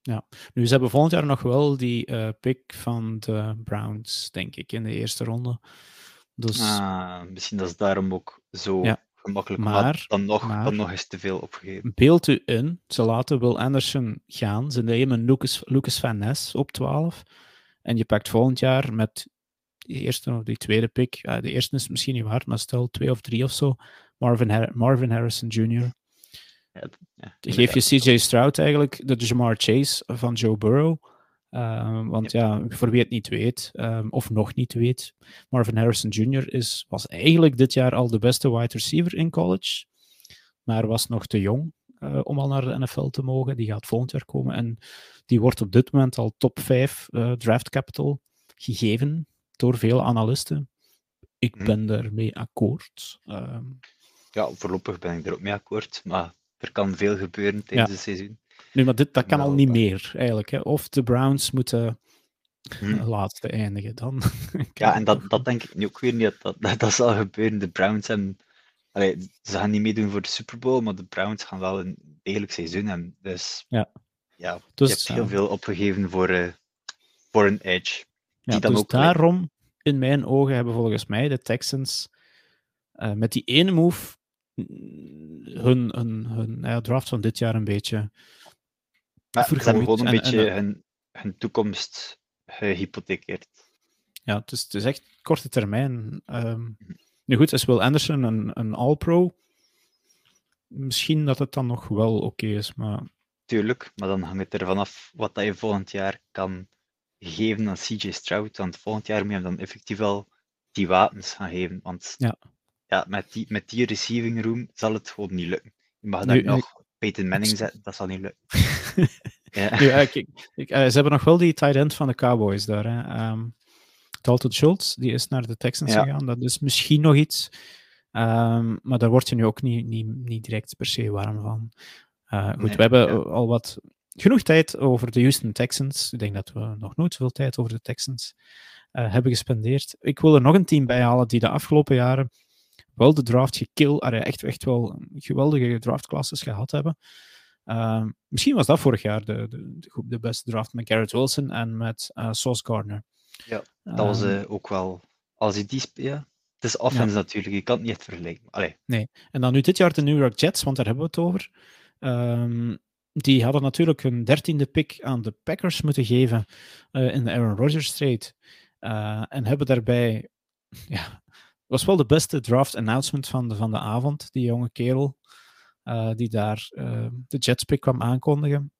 Ja, nu ze hebben volgend jaar nog wel die uh, pick van de Browns, denk ik, in de eerste ronde. Dus... Ah, misschien dat is daarom ook zo ja. Gemakkelijk, maar, dan, nog, maar, dan nog eens te veel opgegeven. Beeld u in, ze laten Will Anderson gaan, ze nemen Lucas, Lucas Van Ness op 12 en je pakt volgend jaar met die eerste of die tweede pick, ja, de eerste is misschien niet waard, maar stel twee of drie of zo, Marvin, Har Marvin Harrison Jr., ja, ja, Geef je CJ Stroud eigenlijk de Jamar Chase van Joe Burrow. Uh, want ja. voor wie het niet weet, um, of nog niet weet, Marvin Harrison Jr. Is, was eigenlijk dit jaar al de beste wide receiver in college, maar was nog te jong uh, om al naar de NFL te mogen. Die gaat volgend jaar komen en die wordt op dit moment al top 5 uh, eh, draft capital gegeven door veel analisten. Ik hm. ben daarmee akkoord. Um, ja, voorlopig ben ik er ook mee akkoord, maar er kan veel gebeuren tijdens ja. het seizoen. Nu, maar dit, dat kan al niet meer, eigenlijk. Hè. Of de Browns moeten hmm. laatste eindigen dan. ja, en dat, dat denk ik nu ook weer niet, dat, dat, dat zal gebeuren. De Browns hebben... Allee, ze gaan niet meedoen voor de Super Bowl, maar de Browns gaan wel een degelijk seizoen hebben. Dus ja, ja dus, je hebt heel veel opgegeven voor, uh, voor een edge. Die ja, dan dus ook daarom, in mijn ogen, hebben volgens mij de Texans uh, met die ene move hun, hun, hun ja, draft van dit jaar een beetje. Maar ze hebben gewoon een en, beetje en, hun, hun toekomst gehypothekeerd. Ja, het is, het is echt korte termijn. Um, nu goed, is Will Anderson een, een All-Pro? Misschien dat het dan nog wel oké is, maar... Tuurlijk, maar dan hangt het ervan af wat dat je volgend jaar kan geven aan CJ Stroud. Want volgend jaar moet je dan effectief wel die wapens gaan geven. Want ja ja, met, die, met die receiving room zal het gewoon niet lukken. Je mag daar nog Peyton Manning zetten, dat zal niet lukken. ja. Nu, ik, ik, uh, ze hebben nog wel die tight end van de Cowboys daar. Hè. Um, Dalton Schultz, die is naar de Texans ja. gegaan. Dat is misschien nog iets. Um, maar daar word je nu ook niet, niet, niet direct per se warm van. Uh, goed, nee, we hebben ja. al wat genoeg tijd over de Houston Texans. Ik denk dat we nog nooit zoveel tijd over de Texans uh, hebben gespendeerd. Ik wil er nog een team bij halen die de afgelopen jaren wel de draft gekill, echt, echt wel geweldige draftklasses gehad hebben. Uh, misschien was dat vorig jaar de, de, de, beste draft met Garrett Wilson en met uh, Sauce Gardner. Ja, dat was uh, ook wel. Als je die ja, het is offense natuurlijk, je kan het niet echt vergelijken. Allee. Nee, en dan nu dit jaar de New York Jets, want daar hebben we het over. Um, die hadden natuurlijk hun dertiende pick aan de Packers moeten geven uh, in de Aaron Rodgers trade. En hebben daarbij, ja, was wel de beste draft announcement van de, van de avond, die jonge kerel, uh, die daar de Jets pick kwam aankondigen.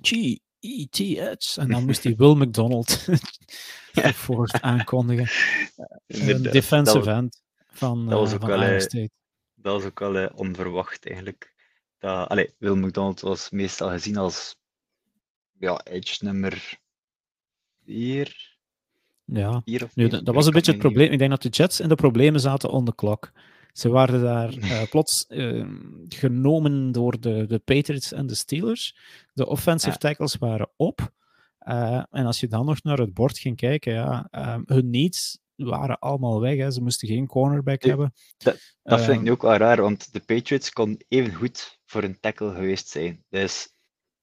G-E-T-H. En dan moest hij Will McDonald voor aankondigen. Een defensive end van, dat was ook van wel, State. Dat was ook wel onverwacht eigenlijk dat, allez, Will McDonald was meestal gezien als ja, edge nummer 4. Ja, nu, dat, was een beetje het probleem. Ik denk dat de Jets in de problemen zaten on the clock. Ze waren daar uh, plots uh, genomen door de, de Patriots en de Steelers. De offensive ja. tackles waren op. Uh, en als je dan nog naar het bord ging kijken, ja, hun needs waren allemaal weg. Hè. Ze moesten geen cornerback hebben. Dat, dat vind ik nu ook wel raar, want de Patriots kon even goed voor een tackle geweest zijn. Dus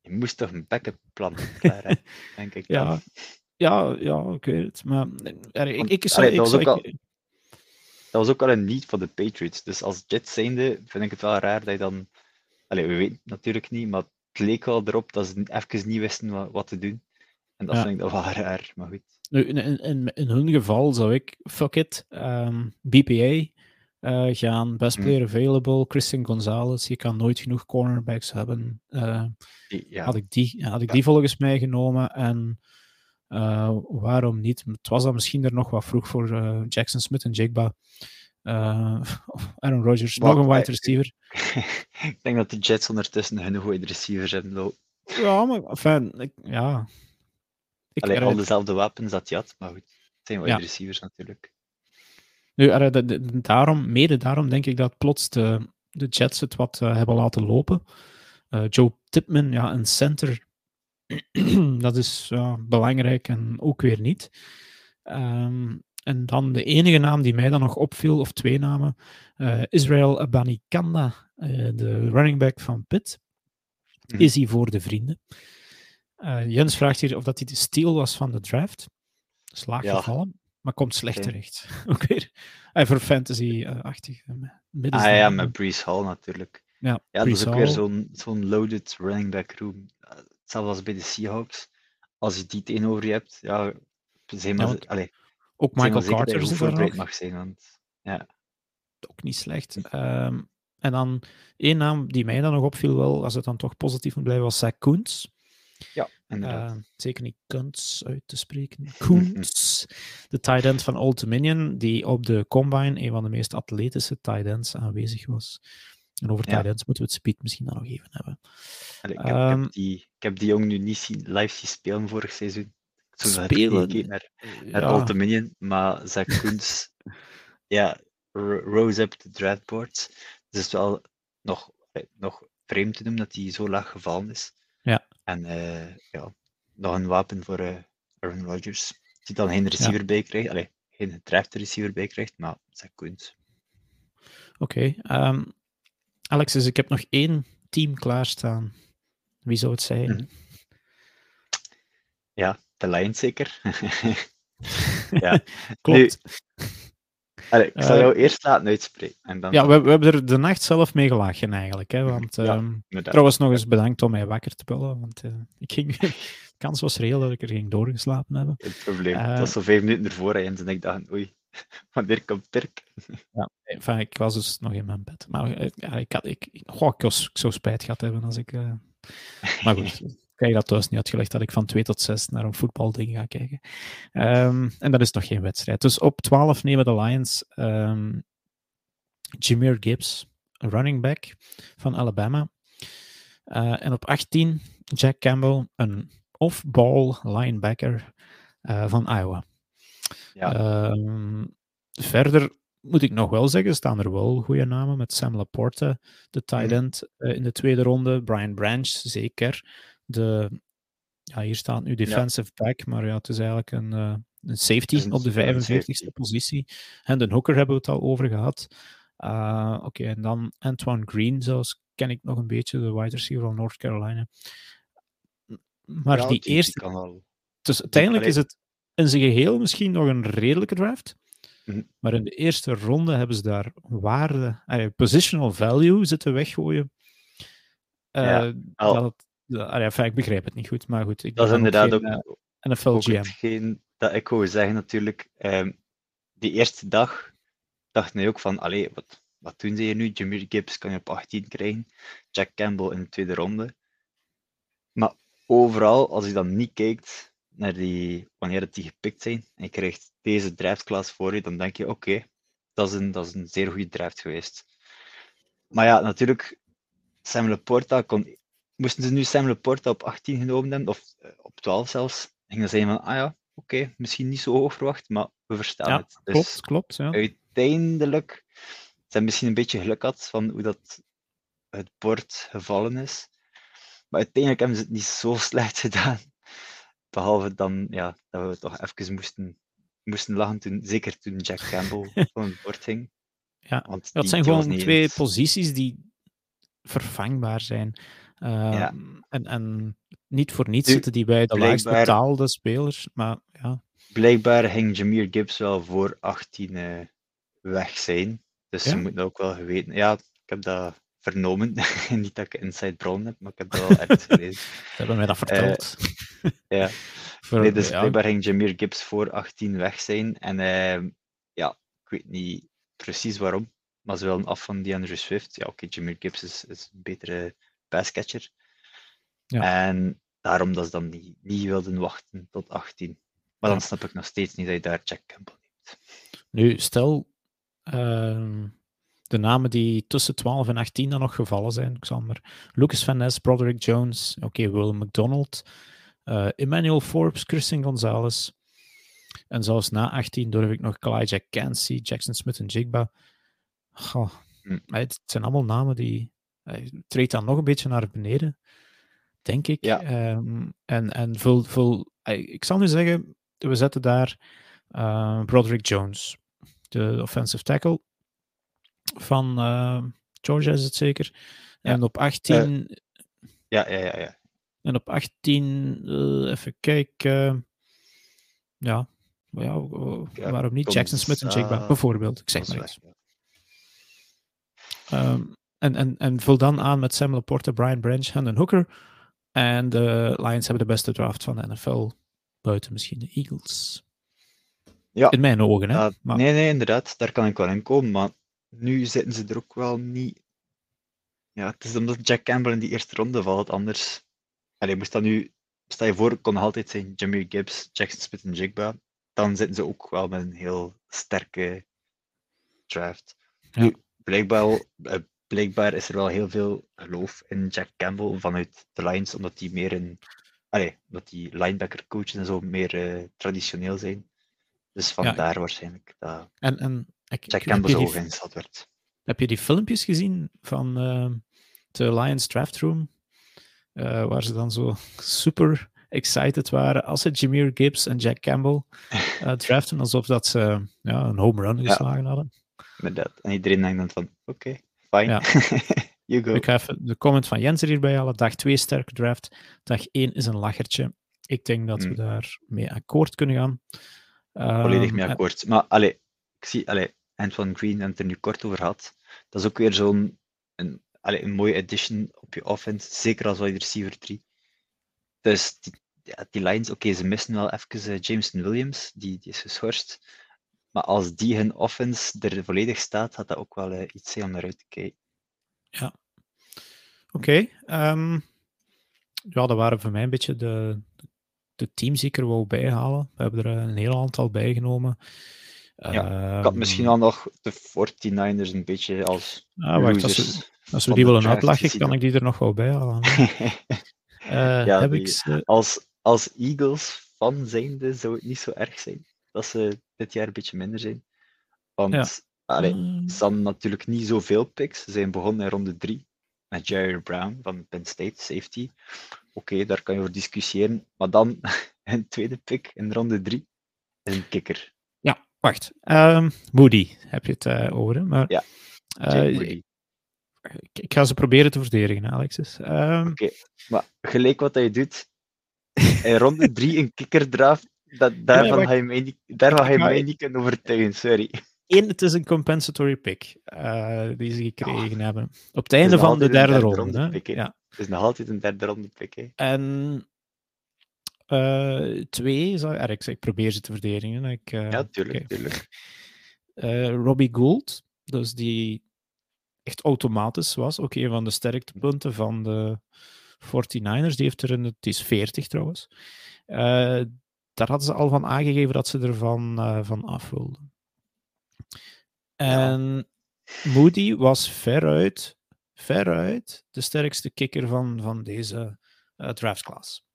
je moest toch een backup plan klaar denk ik. ja, ja, ja, ik weet het. Maar ik, ik, zou, dat, was ook al, dat was ook al een niet van de Patriots. Dus als Jets zijnde vind ik het wel raar dat je dan... Allee, we weten het natuurlijk niet, maar het leek wel erop dat ze even niet wisten wat, wat te doen. En dat vind ik dan wel raar, maar goed. Nu, in, in, in hun geval zou ik, fuck it, um, ehm, BPA uh, gaan. Best hmm. player available, Christian Gonzalez. Je kan nooit genoeg cornerbacks hebben. Uh, ja. Had ik die, had ik die volgens mij genomen. En uh, waarom niet? Het was dan misschien er nog wat vroeg voor Jackson Smith en Jigba. Aaron Rodgers, nog een wide receiver. ik denk dat de Jets ondertussen hun wide receivers hebben. Ja, maar enfin, ik, ja. Ik Allee, al dezelfde wapens dat je had, maar goed. Het zijn wide ja. receivers natuurlijk. Nu, daarom, mede daarom denk ik dat plots de, de Jets het wat uh, hebben laten lopen. Uh, Joe Tipman, ja, een center, dat is uh, belangrijk en ook weer niet. Um, en dan de enige naam die mij dan nog opviel, of twee namen, Israel Abanikanda, de running back van Pitt. Mm. Is hij voor de vrienden? Jens vraagt hier of dat hij de steal was van de draft. Slaag gevallen maar komt slecht okay. terecht. ook weer. En voor fantasy-achtig. Uh, ah ja, met Brees Hall natuurlijk. Ja, ja dat is ook weer zo'n zo'n loaded running back room. Hetzelfde als bij de Seahawks. Als je die tegenover je hebt, ja, zijn maar, ja, allez, ook Michael Carter voorbereid mag zijn. Want, ja. Ook niet slecht. Um, en dan één naam die mij dan nog opviel, wel, als het dan toch positief moet blijven, was Zach Koens. Ja, uh, zeker niet Kunts uit te spreken. Koens, de tight end van Old Dominion, die op de Combine een van de meest atletische tight ends aanwezig was. En over ja. moeten we het speed misschien dan nog even hebben. ik, heb, um, ik, heb die, ik heb die jongen nu niet zien, live zien spelen vorig seizoen. Toen spelen? Ik naar, naar ja. Old Dominion, maar Zach Koens, ja, rose up the draftboards. Dus het is wel nog, nog vreemd te noemen dat hij zo laag gevallen is. Ja. En uh, ja, nog een wapen voor uh, Aaron Rodgers. Die dan geen receiver ja. bij krijgt. Allee, geen getrefte receiver bij krijgt, maar dat kunt. Oké. Okay, um, ehm, Alexis, ik heb nog één team klaarstaan. Wie zou het zijn? -hmm. Ja, de Lions zeker. ja. Klopt. Nu, Allee, ik zal uh, jou eerst laten uitspreken. En dan... Ja, we, we, hebben er de nacht zelf mee gelachen eigenlijk. Hè, want, ja, um, trouwens, nog eens bedankt om mij wakker te bellen. Want uh, ik ging, de kans was reëel dat ik er ging doorgeslapen hebben. Geen probleem. Uh, het was zo vijf minuten ervoor en ik dacht, oei, wanneer komt Dirk? ja, enfin, ik was dus nog in mijn bed. Maar ja, ik, had, ik, goh, ik, was, ik zou spijt gehad hebben als ik... maar goed, krijg dat thuis niet uitgelegd dat ik van 2 tot 6 naar een voetbalding ga kijken. Um, en dat is nog geen wedstrijd. Dus op 12 nemen de Lions um, Jameer Gibbs, running back van Alabama. Uh, en op 18 Jack Campbell, een off-ball linebacker uh, van Iowa. Ja. Um, verder moet ik nog wel zeggen, staan er wel goede namen met Sam Laporte, de tight mm. end uh, in de tweede ronde. Brian Branch, zeker de, ja, hier staat nu defensive ja. back, maar ja, het is eigenlijk een, uh, een safety op de 45ste positie. En de hooker hebben we het al over gehad. Uh, Oké, okay, en dan Antoine Green, zelfs ken ik nog een beetje, de wide receiver van North Carolina. Maar ja, die, die, eerste. Die dus uiteindelijk is het in zijn geheel misschien nog een redelijke draft. Mhm. Maar in de eerste ronde hebben ze daar waarde, positional value zitten weggooien. Eh, Ja, al- dat allee, enfin, ik begrijp het niet goed, maar goed. Ik Dat is inderdaad geen, ook, eh, NFL ook GM. hetgeen dat ik wou zeggen natuurlijk. Ehm, die eerste dag dacht ik ook van, allee, wat, wat doen ze hier nu? Jameer Gibbs kan je op 18 krijgen. Jack Campbell in de tweede ronde. Maar overal, als je dan niet kijkt naar die, wanneer het die gepikt zijn, en je krijgt deze draftklasse voor je, dan denk je, oké, dat, is een, dat is een zeer goede draft geweest. Maar ja, natuurlijk, Sam Laporta kon... Moesten ze nu Sam Laporta op 18 genomen hebben, of eh, op 12 zelfs, gingen ze zeggen van, ah ja, oké, misschien niet zo hoog verwacht, maar we verstaan Ja, het. Dus Klopt, klopt. Ja. uiteindelijk ze hebben misschien een beetje geluk gehad van hoe dat het bord gevallen is. Maar uiteindelijk hebben ze het niet zo slecht gedaan. Behalve dan ja, dat we toch even moesten, moesten lachen, toen, zeker toen Jack Campbell van het bord ging. Ja, Want Dat die- zijn die gewoon twee eens- posities die vervangbaar zijn. Ja. Ehm, en, en niet voor niets zitten die bij de laagst betaalde spelers. Maar ja, Blijkbaar ging Jameer Gibbs wel voor 18 eh, weg zijn. Dus Ja? ze moeten ook wel geweten. Ja, ik heb dat vernomen. niet dat ik inside bron heb, maar ik heb dat wel ergens gelezen. ze hebben mij dat verteld. ja. Voor- Nee, dus ja, blijkbaar ging Jameer Gibbs voor 18 weg zijn. En ehm, ja, ik weet niet precies waarom. Maar ze willen af van DeAndre Swift. Ja, oké, Jameer Gibbs is, is een betere passcatcher. Ja. En daarom dat ze dan niet, niet wilden wachten tot 18. Maar dan snap ik nog steeds niet dat je daar Jack Campbell neemt. Nu, stel ehm, de namen die tussen 12 en 18 dan nog gevallen zijn. Ik zal maar Lucas Van Ness, Broderick Jones, oké, Will McDonald, eh, Emmanuel Forbes, Christian Gonzalez. En zelfs na 18 durf ik nog Elijah Cansey, Jackson Smith en Jigba. Goh, Hm. Het zijn allemaal namen die. Hij treedt dan nog een beetje naar beneden, denk ik. Ja. Ehm, en en vul, vul, eh, ik zal nu zeggen, we zetten daar eh, Broderick Jones, de offensive tackle van eh, Georgia is het zeker. Ja. En op 18, Ja, ja, ja. ja. en op 18 eh, even kijken. Ja, maar ja, eh, Ja, waarom niet? Jackson Smith en Gonzalez bijvoorbeeld. Ik zeg maar iets. Ehm, en, en, en vul dan aan met Sam Laporte, Brian Branch, Hendon Hooker. En de Lions hebben de beste draft van de NFL. Buiten misschien de Eagles. Ja. In mijn ogen, hè? Maar, Nee, nee, inderdaad, daar kan ik wel in komen, maar nu zitten ze er ook wel niet. Ja, het is omdat Jack Campbell in die eerste ronde valt, anders. Allee, moest dat nu, stel je voor, het kon nog altijd zijn Jameer Gibbs, Jackson Smith en Jigba, dan zitten ze ook wel met een heel sterke draft. Ja. Nu, blijkbaar, eh, blijkbaar is er wel heel veel geloof in Jack Campbell vanuit de Lions, omdat die meer in, allee, omdat die linebacker coaches en zo meer eh, traditioneel zijn. Dus vandaar waarschijnlijk dat en, en ik, Jack Campbell zo ingesteld werd. heb je die filmpjes gezien van eh, de Lions draft room? Eh, waar ze dan zo super excited waren als ze Jameer Gibbs en Jack Campbell eh, draften, alsof dat ze ja, een home run geslagen hadden. Inderdaad. En iedereen denkt dan van, oké, fine. Ja. you go. Ik ga even de comment van Jens er hierbij halen. Dag 2 sterke draft. Dag 1 is een lachertje. Ik denk dat we Hmm. daar mee akkoord kunnen gaan. Volledig Ehm, mee akkoord. Maar allee, ik zie, allee, Antoine Green hebben het er nu kort over gehad. Dat is ook weer zo'n een, mooie addition op je offense, zeker als wide receiver 3. Dus die, ja, die lines, oké, ze missen wel even eh, Jameson Williams, die, die is geschorst. Maar als die hun offense er volledig staat, gaat dat ook wel eh, iets zijn om naar uit te kijken. Oké. ehm, ja, dat waren voor mij een beetje de, de teams die ik er wou bijhalen. We hebben er een heel aantal bijgenomen. Ja, Ik had misschien al nog de 49ers een beetje als Ah, wacht, als we, als we van die willen uitlachen, kan ik die er nog wel bij halen. Eh, Ja, heb die- ik ze... als, als Eagles fan zijnde zou het niet zo erg zijn dat ze dit jaar een beetje minder zijn. Want Ja. allee, Mm, ze hadden natuurlijk niet zoveel picks. Ze zijn begonnen in ronde 3 met Jerry Brown van Penn State, safety. Oké, daar kan je over discussiëren. Maar dan een tweede pick in ronde 3 is een kikker. Wacht. Ehm, Moody heb je het eh, over. Maar, Ja, eh, ik, ik ga ze proberen te verdedigen, Alexis. Ehm, Oké, maar gelijk wat hij doet, in ronde 3 een kikker draft, Dat, daarvan ga je mij niet, daar ga je niet kunnen overtuigen, sorry. Eén, het is een compensatory pick uh, die ze gekregen hebben. Op het einde van de derde, derde ronde. pick, ja. Het is nog altijd een derde ronde pick. Hè. En uh, twee, zou, er, ik, ik, probeer ze te verdedigen. Ik, uh, ja, tuurlijk. Okay. tuurlijk. Robbie Gould, dus die echt automatisch was. Ook een van de sterktepunten van de 49ers. Die heeft er een, het is 40 trouwens. Uh, daar hadden ze al van aangegeven dat ze ervan uh, van af wilden. En Moody was veruit, veruit de sterkste kicker van, van deze uh, draftclass.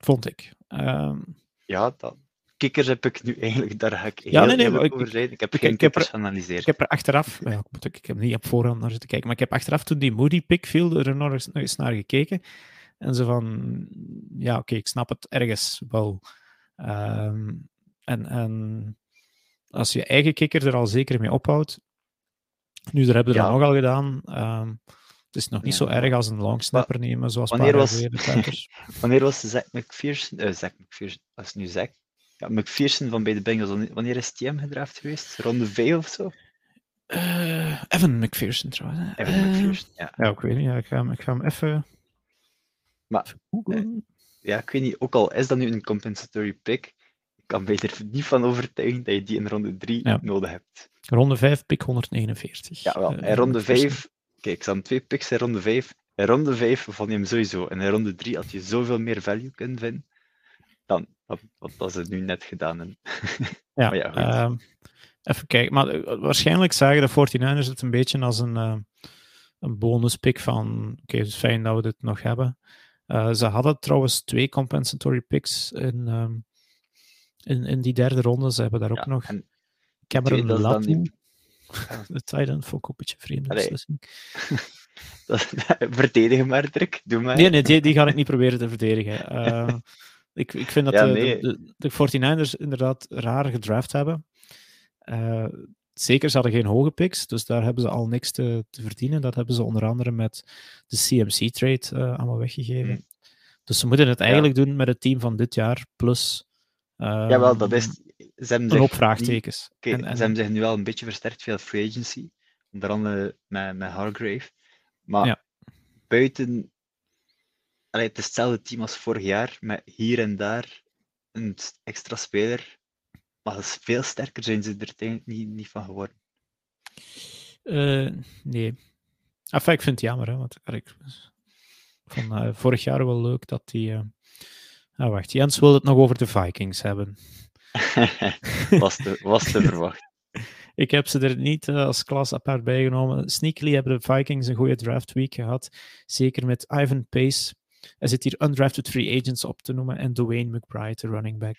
Vond ik. Um, ja, dat, kikkers heb ik nu eigenlijk, daar ga ik ja, nee, nee, ik, over zijn. Ik heb geen ik, geanalyseerd. Ik heb er achteraf, ja, ik, ik heb niet op voorhand naar zitten kijken, maar ik heb achteraf toen die Moody pick viel, er nog eens naar gekeken. En ze van, ja, oké, ik snap het ergens wel. Um, en, en als je eigen kikker er al zeker mee ophoudt, nu, daar hebben we ja. dat nogal gedaan. Um, het is nog niet ja, zo erg als een longsnapper nemen, zoals wanneer was, wanneer was Zack McPherson, uh, Zack McPherson, als nu Zack, ja, McPherson van bij de Bengals, wanneer is TM gedraft geweest? Ronde 5 of zo? Uh, Evan McPherson trouwens. Evan uh, McPherson, ja. Ja, ik weet niet. Ja, ik, ga, ik ga hem even. Maar, even ja, ik weet niet, ook al is dat nu een compensatory pick, ik kan mij er niet van overtuigen dat je die in ronde 3 ja. nodig hebt. Ronde 5, pick 149. Ja, wel. In ronde 5, kijk, ik staan twee picks in ronde 5. In ronde 5 vond je hem sowieso. En in ronde 3 had je zoveel meer value kunnen vinden dan wat, wat ze nu net gedaan hebben. ja, ja uh, even kijken. Maar uh, waarschijnlijk zagen de 49ers het een beetje als een, uh, een bonuspick van oké, okay, het is fijn dat we dit nog hebben. Uh, ze hadden trouwens twee compensatory picks in, um, in, in die derde ronde. Ze hebben daar ook nog Cameron Latin. De Titan vond ik ook een beetje vreemd beslissing. verdedigen maar, Dirk. Doe maar. Nee, nee die, die ga ik niet proberen te verdedigen. Uh, ik, ik vind dat ja, nee. de, de, de, 49ers inderdaad raar gedraft hebben. Uh, zeker, ze hadden geen hoge picks, dus daar hebben ze al niks te, te verdienen. Dat hebben ze onder andere met de CMC-trade uh, allemaal weggegeven. Mm. Dus ze moeten het eigenlijk ja. doen met het team van dit jaar, plus... Uh, Jawel, dat is... Ze hebben een hoop vraagtekens. Okay, en, en, ze hebben zich nu wel een beetje versterkt via free agency. Onder andere met, met Hargrave. Maar ja. buiten allee, het is hetzelfde team als vorig jaar, met hier en daar een extra speler. Maar veel sterker zijn ze er uiteindelijk niet, niet van geworden. Uh, nee. Enfin, ik vind het jammer, hè, want ik van uh, vorig jaar wel leuk dat die. Uh... Ah, wacht, Jens wil het nog over de Vikings hebben. was, te, was te verwachten. ik heb ze er niet uh, als klas apart bijgenomen. Sneakily hebben de Vikings een goede draft week gehad. Zeker met Ivan Pace, er zit hier undrafted free agents op te noemen en Dwayne McBride, de running back.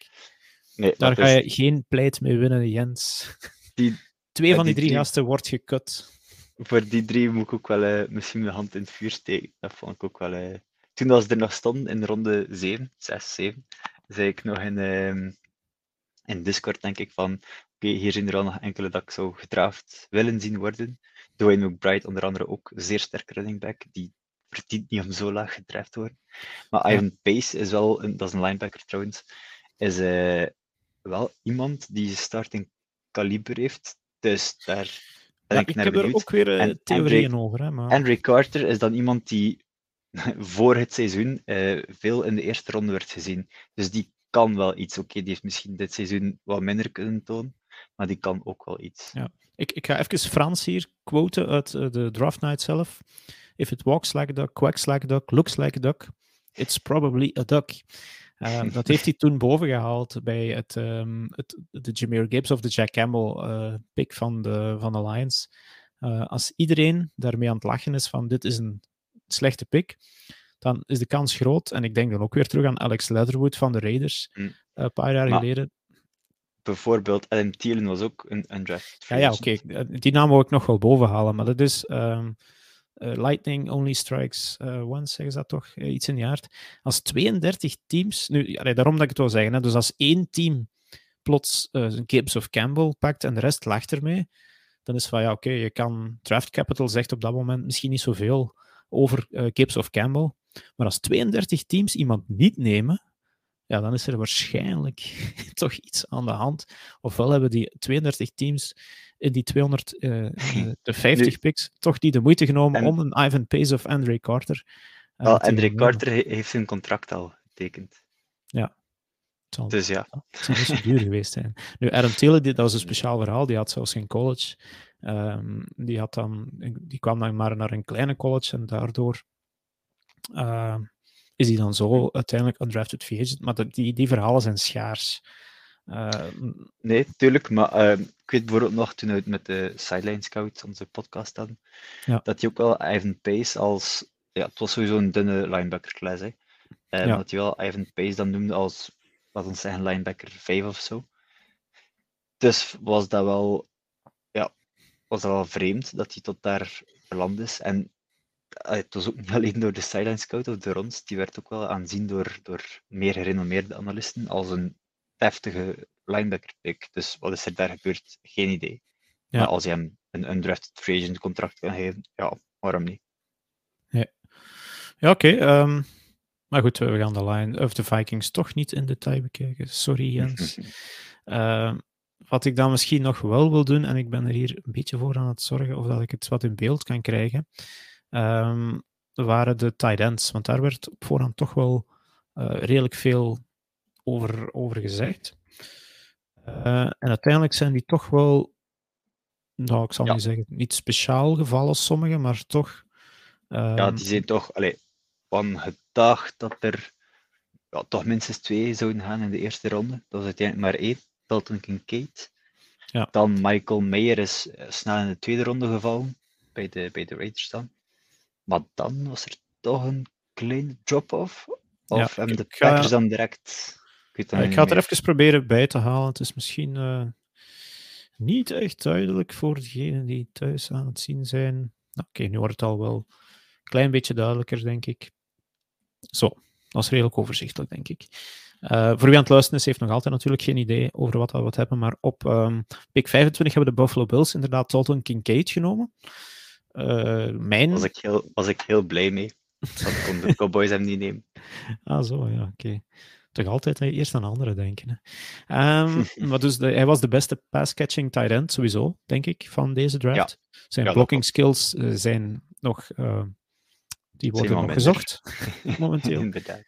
Nee, Daar ga je geen pleit mee winnen, Jens. Die, Twee van die, drie, gasten wordt gekut. Voor die drie moet ik ook wel uh, misschien mijn hand in het vuur steken. Dat vond ik ook wel... Uh... Toen als ze er nog stonden in ronde 7, 6, 7, zei ik nog in, uh, in Discord, denk ik, van oké, okay, hier zijn er al nog enkele dat ik zou gedraft willen zien worden. Dwayne McBride onder andere ook, zeer sterk running back, die verdient niet om zo laag gedraft te worden. Maar Ivan Pace is wel, een, dat is een linebacker trouwens, is uh, wel iemand die starting kaliber heeft. Dus daar ben ja, ik, ik naar heb benieuwd. er ook weer uh, theorieën over. Hè, maar... Henry Carter is dan iemand die voor het seizoen uh, veel in de eerste ronde werd gezien. Dus die kan wel iets. Oké, okay, die heeft misschien dit seizoen wat minder kunnen tonen, maar die kan ook wel iets. Ja. Ik, ik ga even Frans hier quoten uit de draft night zelf. If it walks like a duck, quacks like a duck, looks like a duck, it's probably a duck. Uh, dat heeft hij toen boven gehaald bij het, um, het, de Jameer Gibbs of de Jack Campbell uh, pick van de, van de Lions. Als iedereen daarmee aan het lachen is van dit is een slechte pick, dan is de kans groot. En ik denk dan ook weer terug aan Alex Leatherwood van de Raiders, mm. een paar jaar maar, geleden. Bijvoorbeeld Adam Thielen was ook een undrafted. Ja, ja oké. Okay. Die naam wil ik nog wel boven halen, maar dat is... Um, uh, lightning only strikes uh, once, zeggen ze dat toch? Uh, iets in de aard. Als 32 teams, nu, allee, daarom dat ik het wil zeggen, hè, dus als één team plots een of Campbell pakt en de rest lacht ermee, dan is van ja, oké, okay, je kan draft capital zegt op dat moment misschien niet zoveel over Gibbs of Campbell, maar als 32 teams iemand niet nemen, ja, dan is er waarschijnlijk toch iets aan de hand. Ofwel hebben die 32 teams in die 250 uh, picks toch niet de moeite genomen om een Ivan Pace of Andre Carter. Uh, wel, Andre Carter heeft zijn contract al getekend. Ja. Zal, dus ja. Het zou niet zo duur geweest zijn. Nu, Adam Taylor, dat was een speciaal verhaal. Die had zelfs geen college. Um, die, had dan, die kwam dan maar naar een kleine college en daardoor uh, is hij dan zo uiteindelijk undrafted free agent. Maar die, die verhalen zijn schaars. Uh, nee, tuurlijk. Maar uh, ik weet bijvoorbeeld nog, toen we het met de Sideline Scouts, onze podcast hadden, ja. dat hij ook wel Ivan Pace als... Ja, het was sowieso een dunne linebacker class, hè. Uh, ja. Dat hij wel Ivan Pace dan noemde als, laten we zeggen, linebacker 5 of zo. Dus was dat wel... Ja, was dat wel vreemd dat hij tot daar beland is. En het was ook niet alleen door de sideline scout of de Rons, die werd ook wel aanzien door, door meer gerenommeerde analisten als een deftige linebacker pick. Dus wat is er daar gebeurd? Geen idee. Ja. Maar als je hem een undrafted free agent contract kan geven, ja, waarom niet? Ja, ja oké. Okay, um, ehm, maar goed, we gaan de line of de Vikings toch niet in detail bekijken. Sorry Jens. uh, wat ik dan misschien nog wel wil doen, en ik ben er hier een beetje voor aan het zorgen of dat ik het wat in beeld kan krijgen, um, waren de tight ends. Want daar werd op voorhand toch wel uh, redelijk veel over, over gezegd. Uh, en uiteindelijk zijn die toch wel, nou, ik zal ja. niet zeggen, niet speciaal gevallen, sommige, maar toch. Um... Ja, die zijn toch allee, van gedacht dat er ja, toch minstens twee zouden gaan in de eerste ronde. Dat was uiteindelijk maar één, Dalton Kincaid. Ja. Dan Michael Mayer is eh, snel in de tweede ronde gevallen, bij de, bij de Raiders dan. Maar dan was er toch een kleine drop-off. Of ja, hebben de Packers dan direct... Ik, ik ga het er even proberen bij te halen. Het is misschien uh, niet echt duidelijk voor degenen die thuis aan het zien zijn. Nou, Oké, okay, nu wordt het al wel een klein beetje duidelijker, denk ik. Zo, dat is redelijk overzichtelijk, denk ik. Uh, voor wie aan het luisteren is, heeft nog altijd natuurlijk geen idee over wat we wat hebben. Maar op um, pick 25 hebben de Buffalo Bills inderdaad Dalton Kincaid genomen. Uh, mijn... was, ik heel, was ik heel blij mee. Dat kon de Cowboys hem niet nemen. Ah, zo, ja, oké. Okay. Toch altijd eerst aan anderen denken. Hè. Um, maar dus de, hij was de beste pass-catching tight end, sowieso, denk ik, van deze draft. Ja. Zijn ja, blocking skills uh, zijn nog... Uh, die worden nog gezocht, momenteel. inderdaad.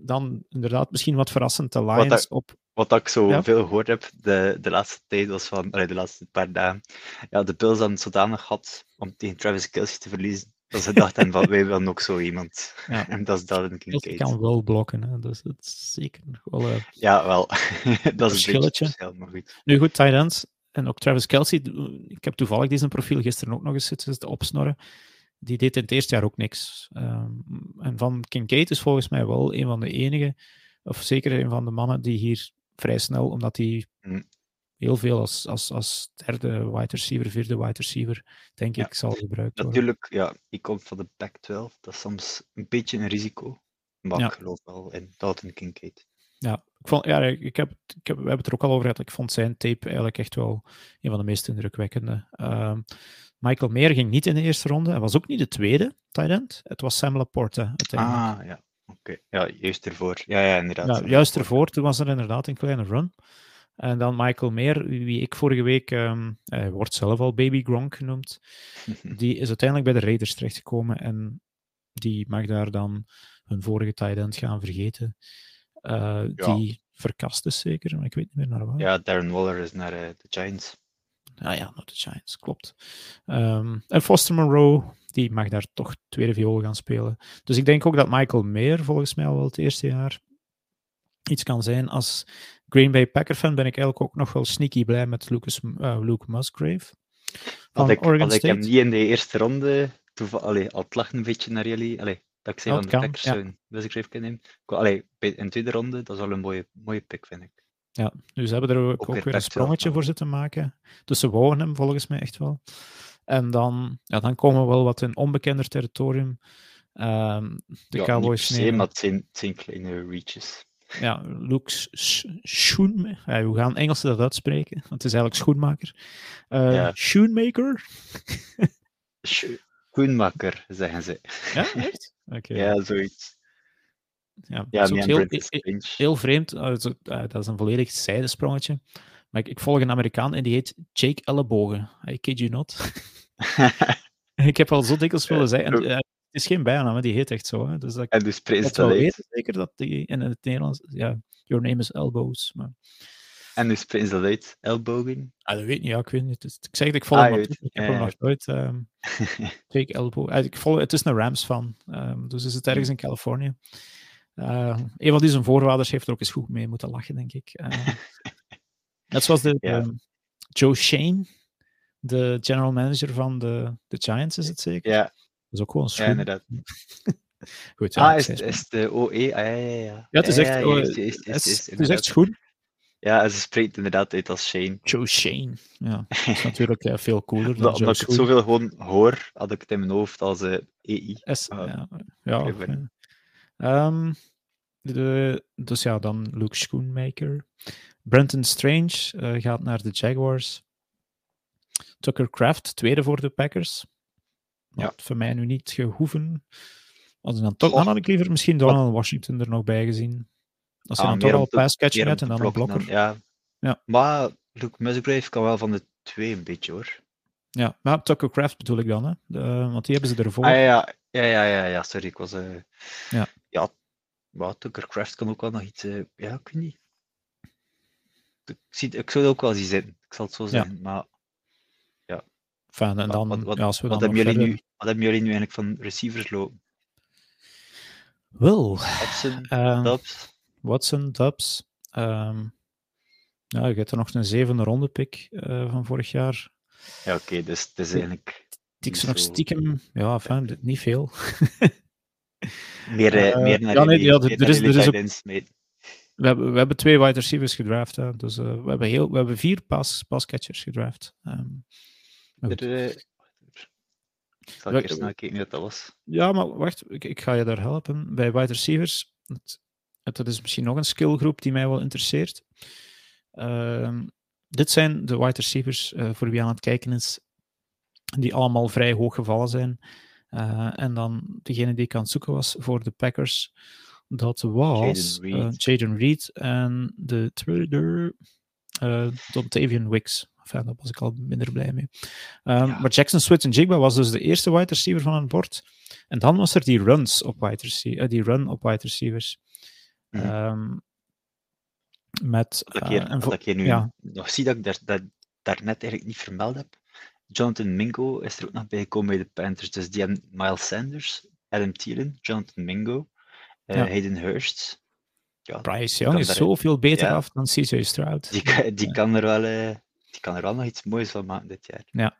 dan inderdaad misschien wat verrassend de Lions op wat ik zo ja. veel gehoord heb de, de laatste tijd was van, allee, de laatste paar dagen, ja, de Bills dan zodanig had om tegen Travis Kelsey te verliezen, dat ze dachten van, wij willen ook zo iemand. Ja. En dat is dat een Kincaid. kan wel blokken, hè. dus dat is zeker wel uh, Ja, wel. dat is een beetje verschil, maar goed. Nu goed, tight ends. En ook Travis Kelsey, ik heb toevallig deze profiel gisteren ook nog eens zitten opsnorren. Die deed in het eerste jaar ook niks. Um, en van Kincaid is volgens mij wel een van de enige, of zeker een van de mannen die hier vrij snel, omdat hij mm. heel veel als, als, als derde wide receiver, vierde wide receiver, denk ja. ik, zal gebruikt worden. Natuurlijk, ja, ik kom van de Pac-12. Dat is soms een beetje een risico. Maar ja. ik geloof wel in Dalton Kincaid. Ja, ik vond, ja ik heb, ik heb, we hebben het er ook al over gehad. Ik vond zijn tape eigenlijk echt wel een van de meest indrukwekkende. Uh, Michael Meer ging niet in de eerste ronde. Hij was ook niet de tweede tight end. Het was Sam Laporte Ah, ja. Oké, ja, juist ervoor. Ja, ja, inderdaad. Ja, juist ervoor. Toen was er inderdaad een kleine run. En dan Michael Meer, wie ik vorige week, um, hij wordt zelf al Baby Gronk genoemd, die is uiteindelijk bij de Raiders terechtgekomen en die mag daar dan hun vorige tight end gaan vergeten. Uh, ja. Die verkast is zeker, maar ik weet niet meer naar waar. Ja, Darren Waller is naar uh, de Giants. Ah ja, naar de Giants, klopt. Um, en Foster Monroe, die mag daar toch tweede viool gaan spelen. Dus ik denk ook dat Michael Meer volgens mij al wel het eerste jaar iets kan zijn. Als Green Bay Packer fan ben ik eigenlijk ook nog wel sneaky blij met Lucas, uh, Luke Musgrave. Had ik, had ik hem niet in de eerste ronde, allee, al het een beetje naar jullie, allee, dat ik zei oh, van de Packers. Musgrave kan nemen. Allee, in de tweede ronde, dat is al een mooie, mooie pick, vind ik. Ja, dus ze hebben er ook, ook weer een sprongetje voor zitten maken. Dus ze wouden hem volgens mij echt wel. En dan, ja, dan komen we wel wat in onbekender territorium. Um, de ja, Cowboys nemen. maar het zijn, zijn kleine reaches. Ja, Luke Schoen. Ja, we gaan Engels dat uitspreken, want het is eigenlijk schoenmaker. Uh, ja. Schoenmaker. Schoenmaker, zeggen ze. Ja, echt? Okay. Ja, zoiets. ja, Ja, dat is heel, vreemd. Zo- uh, dat is een volledig zijdesprongetje. Maar ik, ik volg een Amerikaan en die heet Jake Ellebogen. I kid you not. ik heb al zo dikwijls willen zeggen. En, uh, het is geen bijnaam, die heet echt zo. Hè. Dus dat, en dus dat wel dat weten, zeker dat die in het Nederlands... Ja, your name is Elbows. Maar, En dus dat uit. Elbowing. ah, dat weet niet, ja, ik weet niet. Ik zeg het, ik volg Ah, hem Ik heb hem nog nooit... ehm, Jake Elbow. Eh, Ik volg, het is een Rams fan. ehm, dus is het ergens in Californië. Eh, een van die zijn voorwaarders heeft er ook eens goed mee moeten lachen, denk ik. Eh, net zoals de, ehm, Joe Shane, de general manager van de, de Giants, is het zeker? ja, Dat is ook gewoon schoen. inderdaad. Goed, ja, ah, is, de OE? Ah, ja, ja, ja. Ja, het is echt, ja, eh, is, het is inderdaad. echt schoen. Ja, ze spreekt inderdaad uit als Shane. Joe Shane. Ja, dat is natuurlijk eh, veel cooler dan Omdat, ik het zoveel gewoon hoor, had ik het in mijn hoofd als eh, EI. S, Ah, ja, ja. Ehm, de, dus ja, dan Luke Schoenmaker. Brenton Strange eh, gaat naar de Jaguars. Tucker Craft, tweede voor de Packers. Ja. Voor mij nu niet gehoeven. Als dan, toch, dan had ik liever misschien Donald Washington er nog bij gezien. Als je Ah, dan toch al te- pass catching meer om hebt en dan een blokker. ja. Ja. Maar Luke Musgrave kan wel van de twee een beetje hoor. Ja, maar Tucker Craft bedoel ik dan, hè? De, want die hebben ze ervoor. Ah, ja, ja, ja, ja, ja, sorry, ik was... eh Ja. Ja, maar Tucker Craft kan ook wel nog iets... eh, ja, ik weet niet. Ik, zie, ik zou het ook wel zien zitten, ik zal het zo zeggen. Maar Enfin, en dan, wat, wat, ja, als we wat, dan hebben jullie nu, wat hebben jullie nu eigenlijk van receivers lopen? Wel, Hudson, eh, Dubs? Watson, Dubs. ehm, ja, je hebt er nog een zevende ronde pick eh, van vorig jaar. Ja, oké, dus het is eigenlijk... Die ik niet ze nog stiekem, ja, dit- niet veel. Meer, eh, Eh, meer naar ja, nee, ja, er is- er is ook-. We hebben, we hebben twee wide receivers gedraft. Hè, dus eh, we, hebben heel, we hebben vier pass, passcatchers gedraft. Ehm, maar goed. Er, ik zal Ja, eerst snel kijken wat dat was. Ja, maar wacht, ik, ik ga je daar helpen. Bij wide receivers, het, het, dat is misschien nog een skillgroep die mij wel interesseert. Ehm, dit zijn de wide receivers eh, voor wie aan het kijken is, die allemaal vrij hoog gevallen zijn. Eh, en dan degene die ik aan het zoeken was voor de Packers, dat was Jaden eh, Reed. Jaden Reed en de tweede, uh, Dontavian Wicks. Enfin, daar was ik al minder blij mee. Ehm, Ja. Maar Jackson Switch en Jigba was dus de eerste wide receiver van het bord. En dan was er die runs op wide eh, die run op wide receivers. Mhm. Ehm, met, ik hier, en wat vo- ik hier nu ja. nog zie dat ik daar, dat, daarnet eigenlijk niet vermeld heb. Jonathan Mingo is er ook nog bij gekomen bij de Panthers. Dus die hebben Miles Sanders, Adam Thielen, Jonathan Mingo, Ja. Hayden Hurst. Ja, Bryce Young is zoveel beter ja. af dan CJ Stroud. die, kan- die, kan er wel, eh, die kan er wel nog iets moois van maken dit jaar.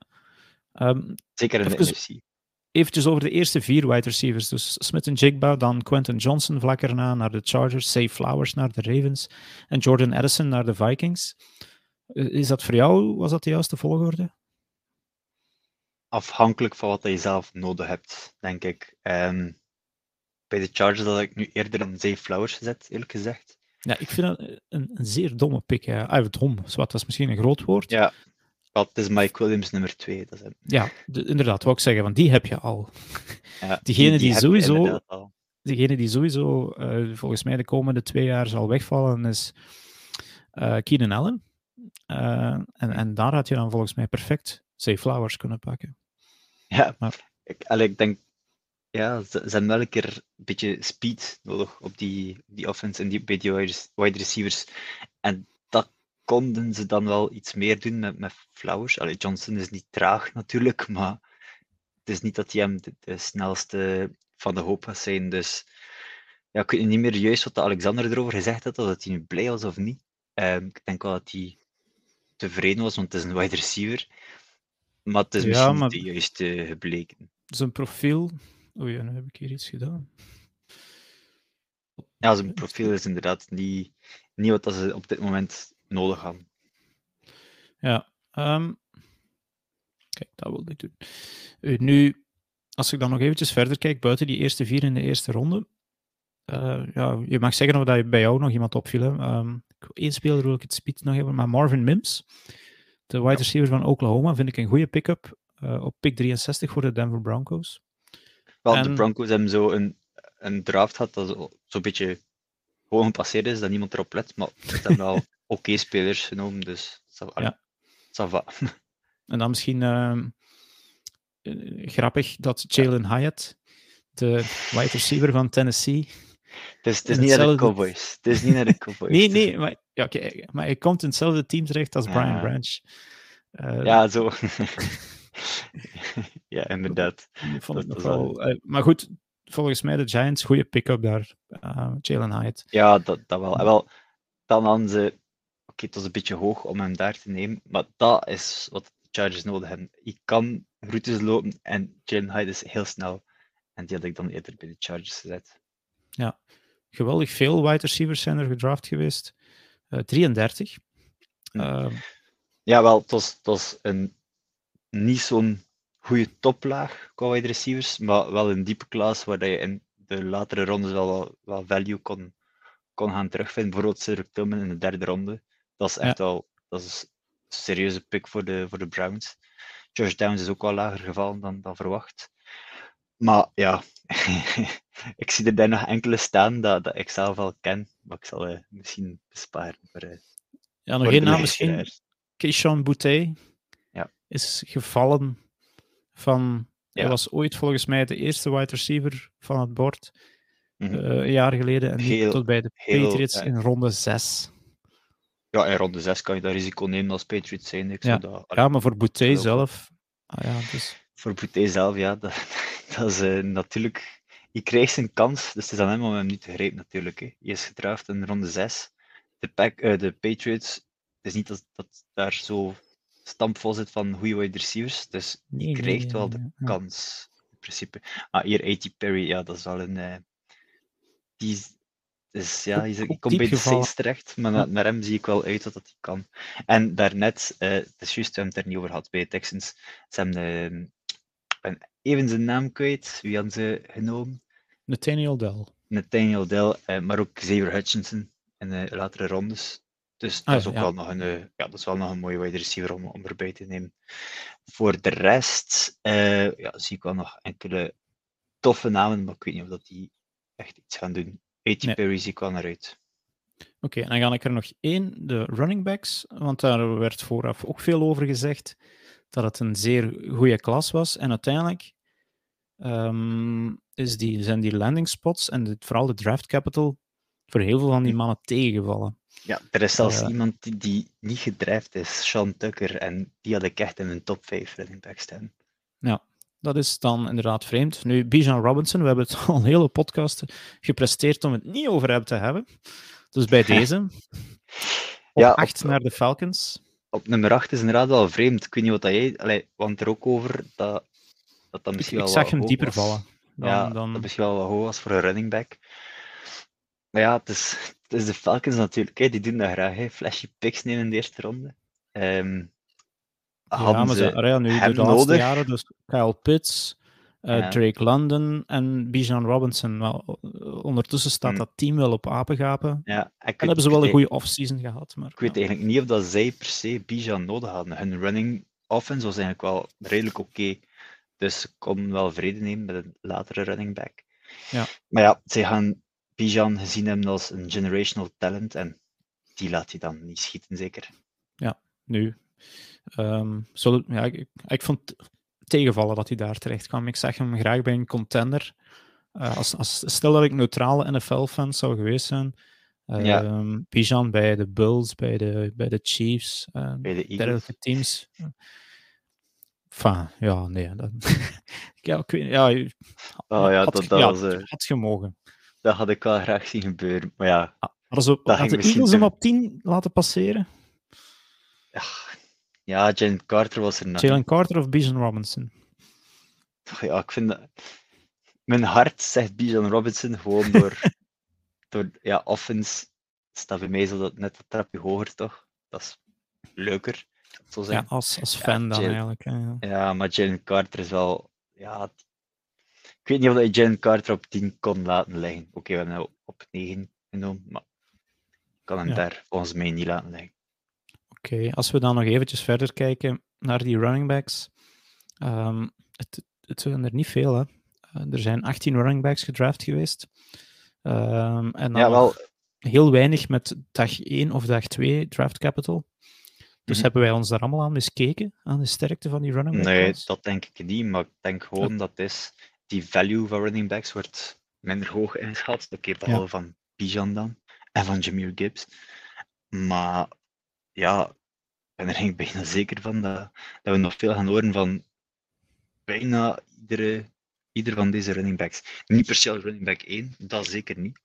Ehm, Zeker in de NFC. eventjes over de eerste vier wide receivers. Dus Smith en Jigba, dan Quentin Johnson vlak erna naar de Chargers, Say Flowers naar de Ravens en Jordan Addison naar de Vikings. Eh, Is dat voor jou, was dat de juiste volgorde? Afhankelijk van wat je zelf nodig hebt, denk ik. Ehm, bij de Chargers had ik nu eerder een Zay Flowers gezet, eerlijk gezegd. Ja, ik vind dat een, een zeer domme pick. Ja. Ah, dom, dat is misschien een groot woord. Ja, het is Mike Williams nummer 2. Dat is. Ja, de- inderdaad, wou ik zeggen, want die heb je al. Ja, Diegene die sowieso-. Degene die sowieso eh, volgens mij de komende twee jaar zal wegvallen is eh Keenan Allen. Eh, en, en daar had je dan volgens mij perfect Zay Flowers kunnen pakken. Ja, Maar- ik, allee, ik denk, ja, ze, ze hebben wel een keer een beetje speed nodig op die, die offense en die, bij die wide receivers. En dat konden ze dan wel iets meer doen met, met Flowers. Allee, Johnson is niet traag natuurlijk, maar het is niet dat hij hem de, de snelste van de hoop gaat zijn. Dus ja, ik weet niet meer juist wat de Alexander erover gezegd had, of dat hij nu blij was of niet. Ehm, ik denk wel dat hij tevreden was, want het is een wide receiver. Maar het is Ja, misschien maar- niet de juiste gebleken. Zijn profiel. Oei, nu heb ik hier iets gedaan. Ja, zijn profiel is inderdaad niet, niet wat dat ze op dit moment nodig hebben. Ja. ehm, kijk, dat wilde ik doen. Eh, nu, als ik dan nog eventjes verder kijk, buiten die eerste vier in de eerste ronde. eh, ja, je mag zeggen of dat je bij jou nog iemand opviel. Hè. Ehm, Eén speler wil ik het speed nog hebben, maar Marvin Mims, de wide receiver van Oklahoma, vind ik een goede pick-up eh, op pick 63 voor de Denver Broncos. Wel, de Broncos hebben zo een, een draft had dat zo'n beetje gewoon gepasseerd is, dat niemand erop let. Maar ze hebben wel oké spelers genomen, dus ja. ça va. En dan misschien uh, grappig dat Jalen Hyatt, de wide receiver van Tennessee. Het is, het is niet naar de Cowboys. Het is niet naar de Cowboys. nee, nee, maar, ja, okay, maar hij komt in hetzelfde team terecht als Brian Branch. Uh, ja, zo. ja, inderdaad. Ik wel, uh, maar goed, volgens mij de Giants, goede pick-up daar, uh, Jalen Hyatt. Ja, dat, dat wel. En wel, dan hadden ze, oké, okay, het was een beetje hoog om hem daar te nemen, maar dat is wat de Chargers nodig hebben. Je kan routes lopen en Jalen Hyatt is heel snel. En die had ik dan eerder bij de Chargers gezet. Ja, geweldig veel wide receivers zijn er gedraft geweest. Uh, 33. Uh, ja, wel, het was, het was een, niet zo'n goede toplaag qua wide receivers, maar wel een diepe klas waar je in de latere rondes wel wat, value kon, kon gaan terugvinden. Bijvoorbeeld Cedric Tillman in de derde ronde. Dat is echt wel dat is een serieuze pick voor de, voor de Browns. Josh Downs is ook wel lager gevallen dan, dan verwacht. Maar ja, ik zie er daar nog enkele staan dat, dat ik zelf al ken, maar ik zal uh, misschien besparen. Voor, uh, ja, nog één naam misschien. Keishon Boutte ja. is gevallen van. Ja. Hij was ooit volgens mij de eerste wide receiver van het bord. Mm -hmm. uh, een jaar geleden. En heel, tot bij de heel, Patriots in ronde 6. Ja, in ronde 6 kan je dat risico nemen als Patriots zijn. Ik ja. Dat, ja, maar voor Boutte zelf. Ah, ja, dus... Voor Boutte zelf, ja. Dat, dat is uh, natuurlijk. Je krijgt zijn kans, dus het is aan hem om hem niet te grijpen, natuurlijk. Hè. Je is gedraft in ronde 6. De, pack, uh, de Patriots, het is niet dat, dat daar zo stampvol zit van goede wide receivers. Dus nee, krijgt nee, wel de ja. kans, in principe. Ah, hier, A.T. Perry, ja, dat is wel een. Uh, die dus ja, je, je komt bij de Saints terecht, maar naar, naar, hem zie ik wel uit dat dat hij kan. En daarnet, uh, het is juist, we hebben het er niet over gehad bij de Texans. Ze hebben, uh, ben even zijn naam kwijt, wie hadden ze genomen? Nathaniel Dell. Nathaniel Dell, uh, maar ook Xavier Hutchinson in de latere rondes. Dus dat, ah, is ook ja. wel nog een, ja, dat is wel nog een mooie wide receiver om, om erbij te nemen. Voor de rest ja, zie ik wel nog enkele toffe namen, maar ik weet niet of dat die echt iets gaan doen. A.T. Nee. Perry zie ik wel naar uit. Oké, okay, en dan ga ik er nog één, de running backs, want daar werd vooraf ook veel over gezegd dat het een zeer goede klas was. En uiteindelijk um, is die, zijn die landing spots en vooral de draft capital voor heel veel van die mannen tegengevallen. Ja, er is zelfs uh, iemand die, die niet gedraft is, Sean Tucker, en die had ik echt in een top 5 running back staan. Ja, dat is dan inderdaad vreemd. Nu, Bijan Robinson, we hebben het al een hele podcast gepresteerd om het niet over hem te hebben. Dus bij deze. Op ja, 8 op, naar de Falcons. Op nummer 8 is inderdaad wel vreemd. Ik weet niet wat dat jij... Allee, want er ook over dat dat, dat misschien ik, wel ik zag hem dieper was. vallen. Dan, ja, dan... dat misschien wel wat hoog was voor een running back. Maar ja, het is, is de Falcons natuurlijk. Hè. Die doen dat graag. Hè. Flashy picks nemen in de eerste ronde. Um, ja, maar ze, ja, nu de laatste nodig. jaren, dus Kyle Pitts, uh, ja. Drake London en Bijan Robinson. Wel, ondertussen staat hmm. dat team wel op apengapen. Ja, en hebben ze wel een goede offseason gehad. Maar, ik weet eigenlijk niet of dat zij per se Bijan nodig hadden. Hun running offense was eigenlijk wel redelijk oké. Okay. Dus ze konden wel vrede nemen met een latere running back. Ja. Maar ja, ze gaan Bijan gezien hebben als een generational talent en die laat hij dan niet schieten, zeker. Ja, nu, Um, zullen, ja, ik, ik vond tegenvallen dat hij daar terecht kwam. Ik zeg hem graag bij een contender. Uh, als, als, stel dat ik neutrale NFL-fan zou geweest zijn. Uh, ja. Bijan bij de Bulls, bij de, bij de Chiefs, uh, bij de dergelijke teams. Enfin, ja, nee. Dat, ja, ik weet, ja, oh, ja, had, dat, dat ja, was, uh, had gemogen. Dat had ik wel graag zien gebeuren, maar ja. Ah, hadden ze, had de Eagles hem op 10 laten passeren? Ja, ja, Jalen Carter was er nog. Jalen Carter of Bijan Robinson? Ja, ik vind dat... Mijn hart zegt Bijan Robinson gewoon door... door ja, offense staat bij mij zo dat net een trapje hoger, toch? Dat is leuker. Zo ja, als, als fan ja, dan eigenlijk. Ja. ja, maar Jalen Carter is wel... Ja, ik weet niet of je Jalen Carter op 10 kon laten liggen. Oké, okay, we hebben hem op 9 genomen, maar ik kan hem ja. daar volgens mij niet laten liggen. Oké, okay, als we dan nog eventjes verder kijken naar die running backs. Um, het, het zijn er niet veel, hè. er zijn 18 running backs gedraft geweest. Ehm, en dan ja, wel. heel weinig met dag 1 of dag 2 draft capital. Dus Mhm. hebben wij ons daar allemaal aan miskeken, aan de sterkte van die running back Nee, dat denk ik niet, maar ik denk gewoon dat is, die value van running backs wordt minder hoog ingeschat. Oké, behalve van Bijan dan en van Jameer Gibbs. Maar ja, ik ben er eigenlijk bijna zeker van dat, dat we nog veel gaan horen van bijna iedere, ieder van deze running backs. Niet per se als running back 1, dat zeker niet.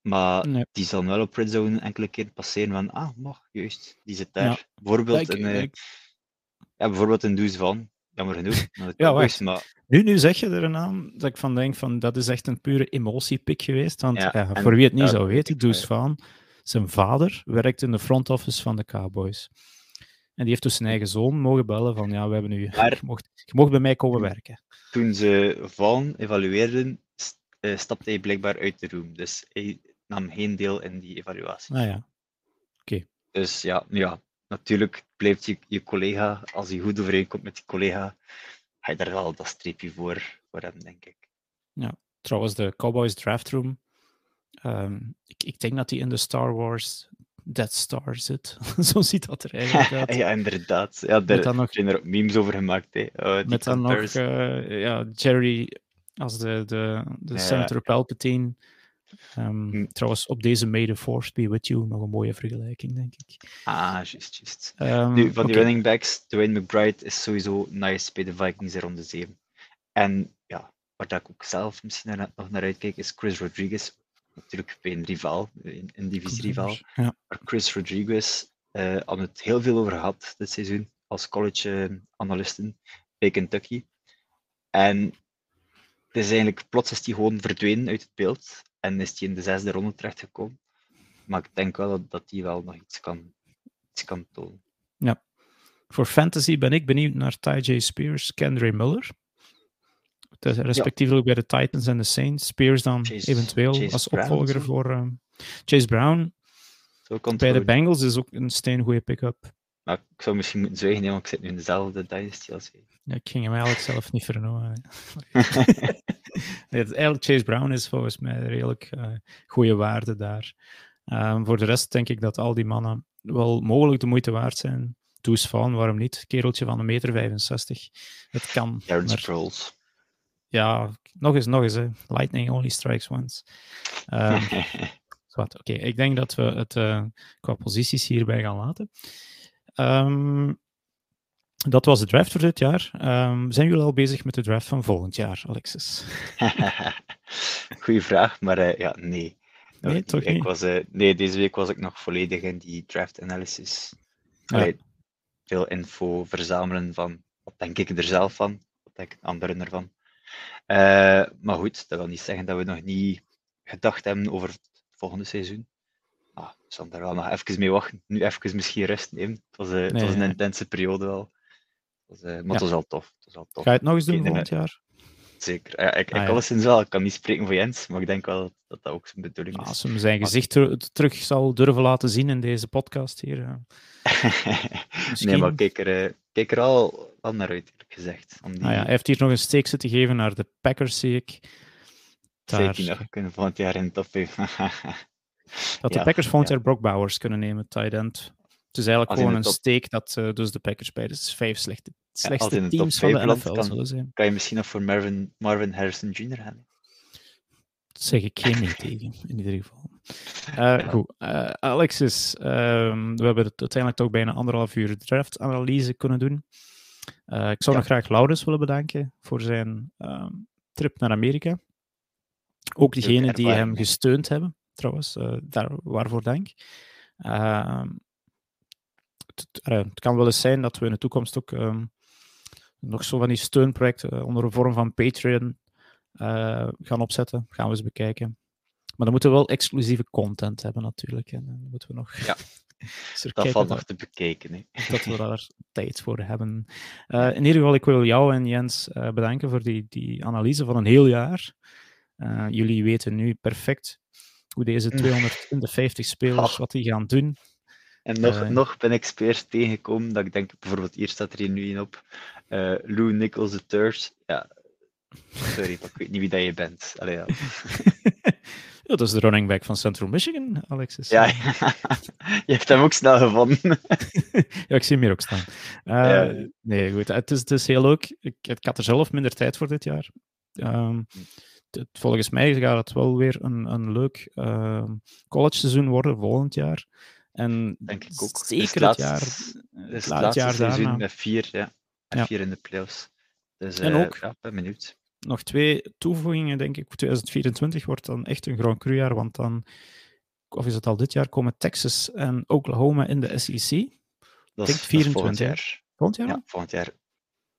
Maar Nee. die zal wel op red zone enkele keer passeren van, ah, mag, juist, die zit daar. Ja. Bijvoorbeeld, een, eh, ja, bijvoorbeeld een Does van, jammer genoeg. Ja, maar Nu, nu zeg je er een naam dat ik van denk van dat is echt een pure emotiepick geweest. Want Ja, ja, en voor wie het niet dat zou weten, Deuce. Van, zijn vader werkt in de front office van de Cowboys. En die heeft dus zijn eigen zoon mogen bellen van ja, we hebben nu, Maar- je, mocht, je mocht bij mij komen werken. toen ze Van evalueerden, eh, stapte hij blijkbaar uit de room. Dus hij nam geen deel in die evaluatie. Nou ja, Dus ja, ja, natuurlijk blijft je, je collega, als hij goed overeenkomt met die collega, ga je daar wel dat streepje voor, voor hem, denk ik. trouwens de Cowboys draft room. ehm, ik, ik denk dat die in de Star Wars Death Star zit. Zo ziet dat er eigenlijk uit. ja, inderdaad. Ja, daar dan nog- zijn er ook memes over gemaakt. Hè. Die Met dan nog eh, ja, Jerry als de, de, de Ja. Senator Palpatine. Ehm, Hm. Trouwens, op deze May the Force be with you. Nog een mooie vergelijking, denk ik. Ah, juist, juist. Ehm, Nu, van die running backs, Dwayne McBride is sowieso nice bij de Vikings in ronde 7. En ja, waar dat ik ook zelf misschien naar, nog naar uitkijk, is Chris Rodriguez. Natuurlijk bij een rivaal, een, een divisierivaal. Ja. Maar Chris Rodriguez eh had het heel veel over gehad dit seizoen als college-analisten bij Kentucky. En het is eigenlijk, plots is hij gewoon verdwenen uit het beeld en is hij in de zesde ronde terechtgekomen. Maar ik denk wel dat, dat hij wel nog iets kan, iets kan tonen. Voor fantasy ben ik benieuwd naar Ty J. Spears, Kendra is Respectievelijk bij de Titans en de Saints. Spears dan Chase- eventueel Chase als opvolger voor ehm, Chase Brown. Zo Bij de. Bengals is ook een steengoede pick-up. Maar ik zou misschien moeten zwijgen, want ik zit nu in dezelfde dynasty als hij. Ja, ik ging hem eigenlijk zelf niet vernoemen. Eigenlijk Chase Brown is volgens mij redelijk eh goede waarde daar. Ehm, voor de rest denk ik dat al die mannen wel mogelijk de moeite waard zijn. Toes van, waarom niet? Kereltje van een meter 65. Het kan. Maar Sproles. ja, nog eens, nog eens. Hè. Lightning only strikes once. Zwart, Oké, ik denk dat we het eh, qua posities hierbij gaan laten. Ehm, dat was de draft voor dit jaar. Ehm, zijn jullie al bezig met de draft van volgend jaar, Alexis? Goeie vraag, maar eh, ja, nee. Nee, toch ik niet? Was, eh, nee, deze week was ik nog volledig in die draft analysis. Ja. Allee, veel info verzamelen van wat denk ik er zelf van, wat denken anderen ervan. Eh, maar goed, dat wil niet zeggen dat we nog niet gedacht hebben over het volgende seizoen. Ah, we zullen daar wel nog even mee wachten. Nu even misschien rust nemen. Het was, het was een intense periode wel. Eh, maar Ja. het was wel tof. Het was wel tof. Ga je het nog eens doen volgend jaar? Zeker. Ja, ik, ik Ah, ja. alleszins wel. Ik kan niet spreken voor Jens, maar ik denk wel dat dat ook zijn bedoeling Als is. hem zijn gezicht ter- terug zal durven laten zien in deze podcast hier. nee, maar kijk er, eh, kijk er al, al naar uit, eerlijk gezegd. Om die Ah ja, hij heeft hier nog een steek zitten geven naar de Packers, zie ik. Daar, zeker nog kunnen volgend jaar in de top 5. dat de Packers volgend ja. jaar Brock Bowers kunnen nemen, tight end. Het is eigenlijk gewoon een top- steek dat eh, dus de Packers bij de vijf slechte, slechtste teams van de NFL kan- zullen zijn. kan je misschien nog voor Marvin, Marvin Harrison Jr. gaan? Dat zeg ik geen tegen, in ieder geval. Eh, goed, eh, Alexis, ehm, we hebben het uiteindelijk toch bijna anderhalf uur draft-analyse kunnen doen. Ik zou Ja. nog graag Laurens willen bedanken voor zijn ehm, trip naar Amerika. Ook diegenen die hem gesteund hebben, trouwens, daar, waarvoor dank. Ehm, het, het kan wel eens zijn dat we in de toekomst ook ehm, nog zo van die steunprojecten onder een vorm van Patreon eh, gaan opzetten. Gaan we eens bekijken. Maar dan moeten we wel exclusieve content hebben natuurlijk. En dan moeten we nog... Ja. Dat valt nog te bekijken. Hè. dat we daar tijd voor hebben. Eh, in ieder geval, ik wil jou en Jens eh, bedanken voor die, die analyse van een heel jaar. Jullie weten nu perfect hoe deze 250 spelers, Oh. wat die gaan doen. En nog, Eh. nog ben ik speers tegengekomen dat ik denk, bijvoorbeeld hier staat er hier nu een op, eh, Lou Nichols III. Ja, Sorry, ik weet niet wie dat je bent. Allee, ja. dat is de running back van Central Michigan, Alexis. Ja, je hebt hem ook snel gevonden. ja, ik zie hem hier ook staan. Uh, Nee, goed. Het is, het is heel leuk. Ik, ik, had er zelf minder tijd voor dit jaar. Um, het, volgens mij gaat het wel weer een, een leuk uh, college seizoen worden volgend jaar. En Denk ik ook. zeker het, jaar, het, laatste jaar seizoen daarna. met vier, ja. En ja. vier in de playoffs. Dus en uh, ook, ja, ben benieuwd. Nog twee toevoegingen, denk ik. 2024 wordt dan echt een Grand Cru jaar, want dan, of is het al dit jaar, komen Texas en Oklahoma in de SEC. Dat is, 24 volgend jaar. Volgend jaar? Ja, volgend jaar.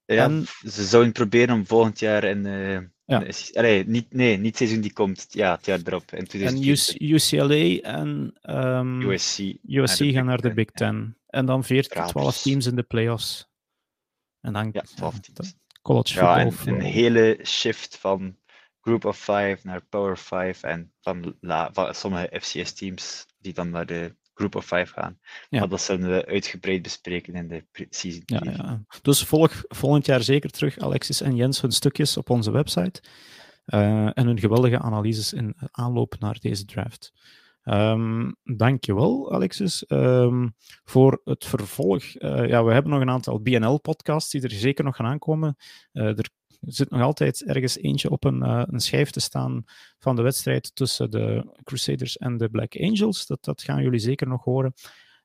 Ja, en... ze zouden proberen om volgend jaar in, uh, ja. Allee, niet, nee, niet seizoen die komt, ja, het jaar erop. En UCLA en um, USC, USC gaan naar de Big Ten. En dan 14, 12 teams in de playoffs. En dan ja, 12 teams. college ja, en een hele shift van Group of Five naar Power Five en van, la, van sommige FCS-teams die dan naar de Group of Five gaan. Ja. Maar dat zullen we uitgebreid bespreken in de season ja, ja, Dus volg volgend jaar zeker terug Alexis en Jens hun stukjes op onze website uh, en hun geweldige analyses in aanloop naar deze draft. Um, dankjewel, Alexis, um, voor het vervolg. Uh, ja, we hebben nog een aantal BNL-podcasts die er zeker nog gaan aankomen. Uh, er zit nog altijd ergens eentje op een, uh, een schijf te staan van de wedstrijd tussen de Crusaders en de Black Angels. Dat, dat gaan jullie zeker nog horen.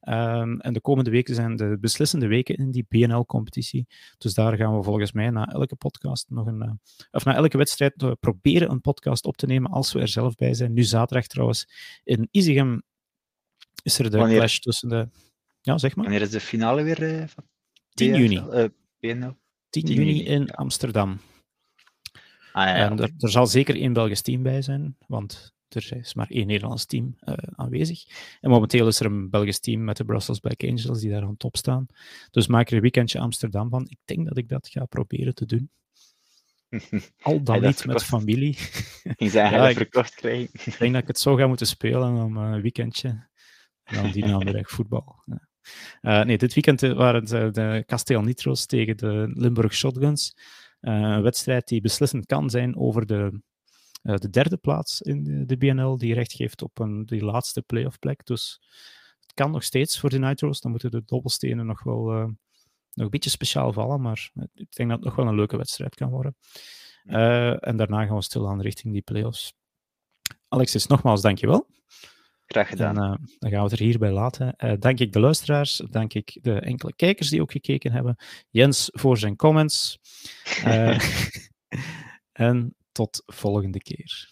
Um, en de komende weken zijn de beslissende weken in die BNL-competitie. Dus daar gaan we volgens mij na elke podcast nog een. Uh, of na elke wedstrijd uh, proberen een podcast op te nemen als we er zelf bij zijn. Nu zaterdag trouwens in Isigem is er de Wanneer? clash tussen de. Ja, zeg maar. Wanneer is de finale weer? Uh, van 10 juni. BNL? 10 juni in Amsterdam. Ah, ja, en er, er, zal zeker één Belgisch team bij zijn, want er is maar één Nederlands team uh, aanwezig. En momenteel is er een Belgisch team met de Brussels Black Angels die daar aan top staan. Dus maak er een weekendje Amsterdam van. Ik denk dat ik dat ga proberen te doen. Al dan niet met familie. Je zei ja, ik, verkocht krijgen. Ik denk dat ik het zo ga moeten spelen om een weekendje. En dan die namiddag voetbal. Ja. Uh, nee, dit weekend waren de, de Castel Nitro's tegen de Limburg Shotguns. Uh, een wedstrijd die beslissend kan zijn over de, uh, de derde plaats in de, de, BNL, die recht geeft op een, die laatste playoff plek. Dus het kan nog steeds voor de Nitro's. Dan moeten de dobbelstenen nog wel nog een beetje speciaal vallen, maar ik denk dat het nog wel een leuke wedstrijd kan worden. en daarna gaan we stilaan richting die playoffs. Alexis, nogmaals, dankjewel. Graag gedaan. En, uh, dan gaan we het er hierbij laten. Uh, dank ik de luisteraars, dank ik de enkele kijkers die ook gekeken hebben. Jens voor zijn comments. Uh, en tot volgende keer.